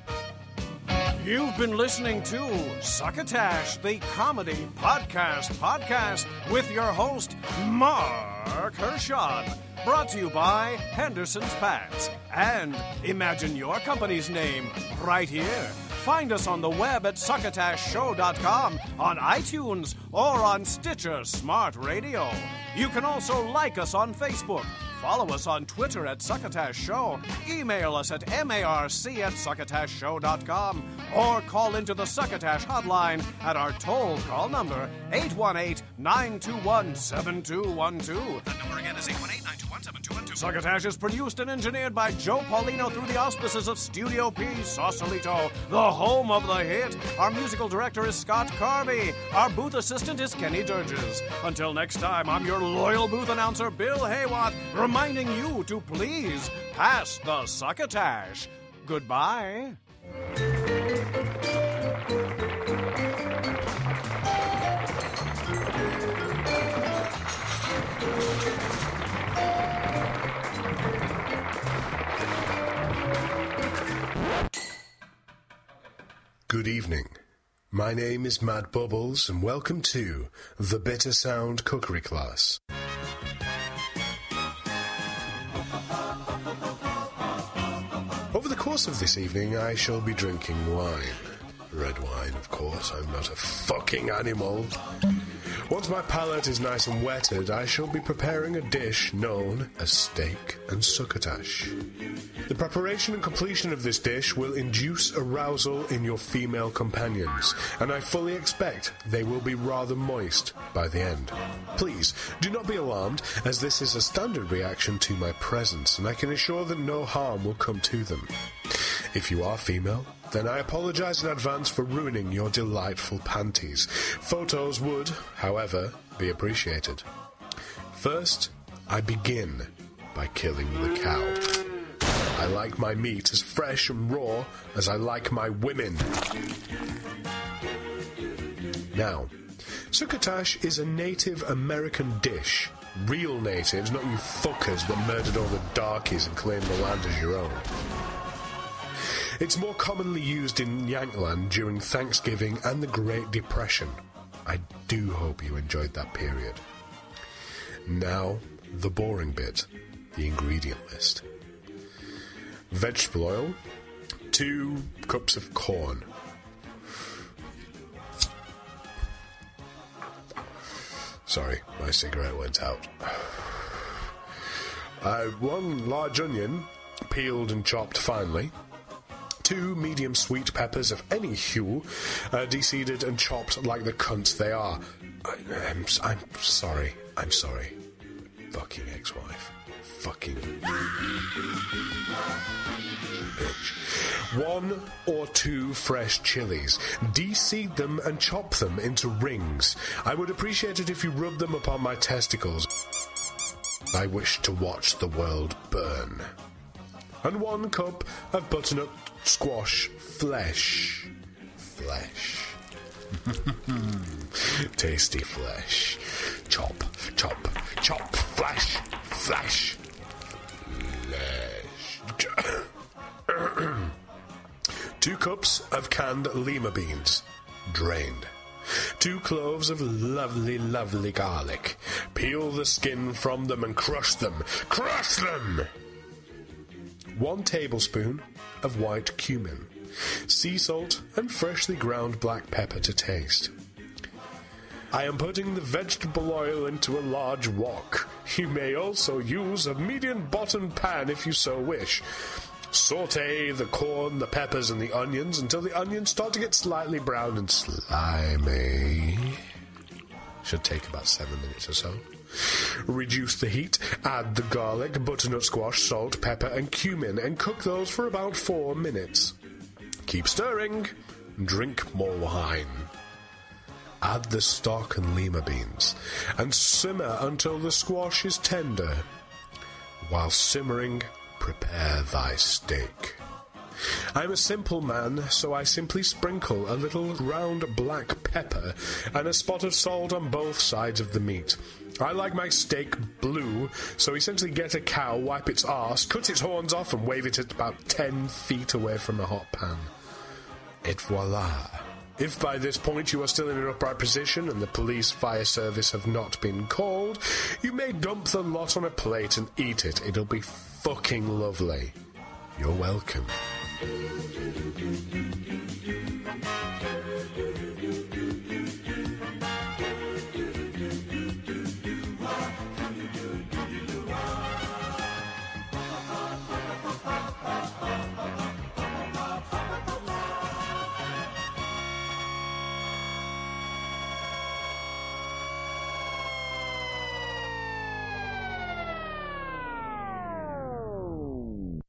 You've been listening to Succotash, the comedy podcast podcast with your host, Marc Hershon. Brought to you by Henderson's Pants. And imagine your company's name right here. Find us on the web at succotashshow.com, on iTunes, or on Stitcher Smart Radio. You can also like us on Facebook. Follow us on Twitter at Succotash Show. Email us at marc at succotashshow.com or call into the Succotash hotline at our toll call number 818 921 7212. That number again is 818 921 7212. Succotash is produced and engineered by Joe Paulino through the auspices of Studio P, Sausalito, the home of the hit. Our musical director is Scott Carby. Our booth assistant is Kenny Durges. Until next time, I'm your loyal booth announcer, Bill Haywatt, reminding you to please pass the succotash. Goodbye. Good evening. My name is Matt Bubbles, and welcome to the Bitter Sound Cookery Class. Course of this evening, I shall be drinking wine. Red wine, of course. I'm not a fucking animal. Once my palate is nice and wetted, I shall be preparing a dish known as steak and succotash. The preparation and completion of this dish will induce arousal in your female companions, and I fully expect they will be rather moist by the end. Please, do not be alarmed, as this is a standard reaction to my presence, and I can assure that no harm will come to them. If you are female, then I apologize in advance for ruining your delightful panties. Photos would, however, be appreciated. First, I begin by killing the cow. I like my meat as fresh and raw as I like my women. Now, succotash is a Native American dish. Real natives, not you fuckers that murdered all the darkies and claimed the land as your own. It's more commonly used in Yankland during Thanksgiving and the Great Depression. I do hope you enjoyed that period. Now, the boring bit the ingredient list vegetable oil, two cups of corn. Sorry, my cigarette went out. Uh, one large onion, peeled and chopped finely. Two medium sweet peppers of any hue, uh, deseeded and chopped like the cunts they are. I, I'm, I'm sorry. I'm sorry. Fucking ex-wife. Fucking bitch. One or two fresh chilies. Deseed them and chop them into rings. I would appreciate it if you rubbed them upon my testicles. I wish to watch the world burn. And one cup of butternut squash flesh. Flesh. Tasty flesh. Chop, chop, chop, flesh, flesh. Flesh. Two cups of canned lima beans, drained. Two cloves of lovely, lovely garlic. Peel the skin from them and crush them. Crush them! One tablespoon of white cumin. Sea salt and freshly ground black pepper to taste. I am putting the vegetable oil into a large wok. You may also use a medium bottom pan if you so wish. Saute the corn, the peppers, and the onions until the onions start to get slightly brown and slimy. Should take about seven minutes or so. Reduce the heat, add the garlic, butternut squash, salt, pepper, and cumin, and cook those for about four minutes. Keep stirring. Drink more wine. Add the stock and lima beans, and simmer until the squash is tender. While simmering, prepare thy steak. I'm a simple man, so I simply sprinkle a little round black pepper and a spot of salt on both sides of the meat. I like my steak blue, so essentially get a cow, wipe its arse, cut its horns off, and wave it at about ten feet away from a hot pan. Et voila. If by this point you are still in an upright position and the police fire service have not been called, you may dump the lot on a plate and eat it. It'll be fucking lovely. You're welcome.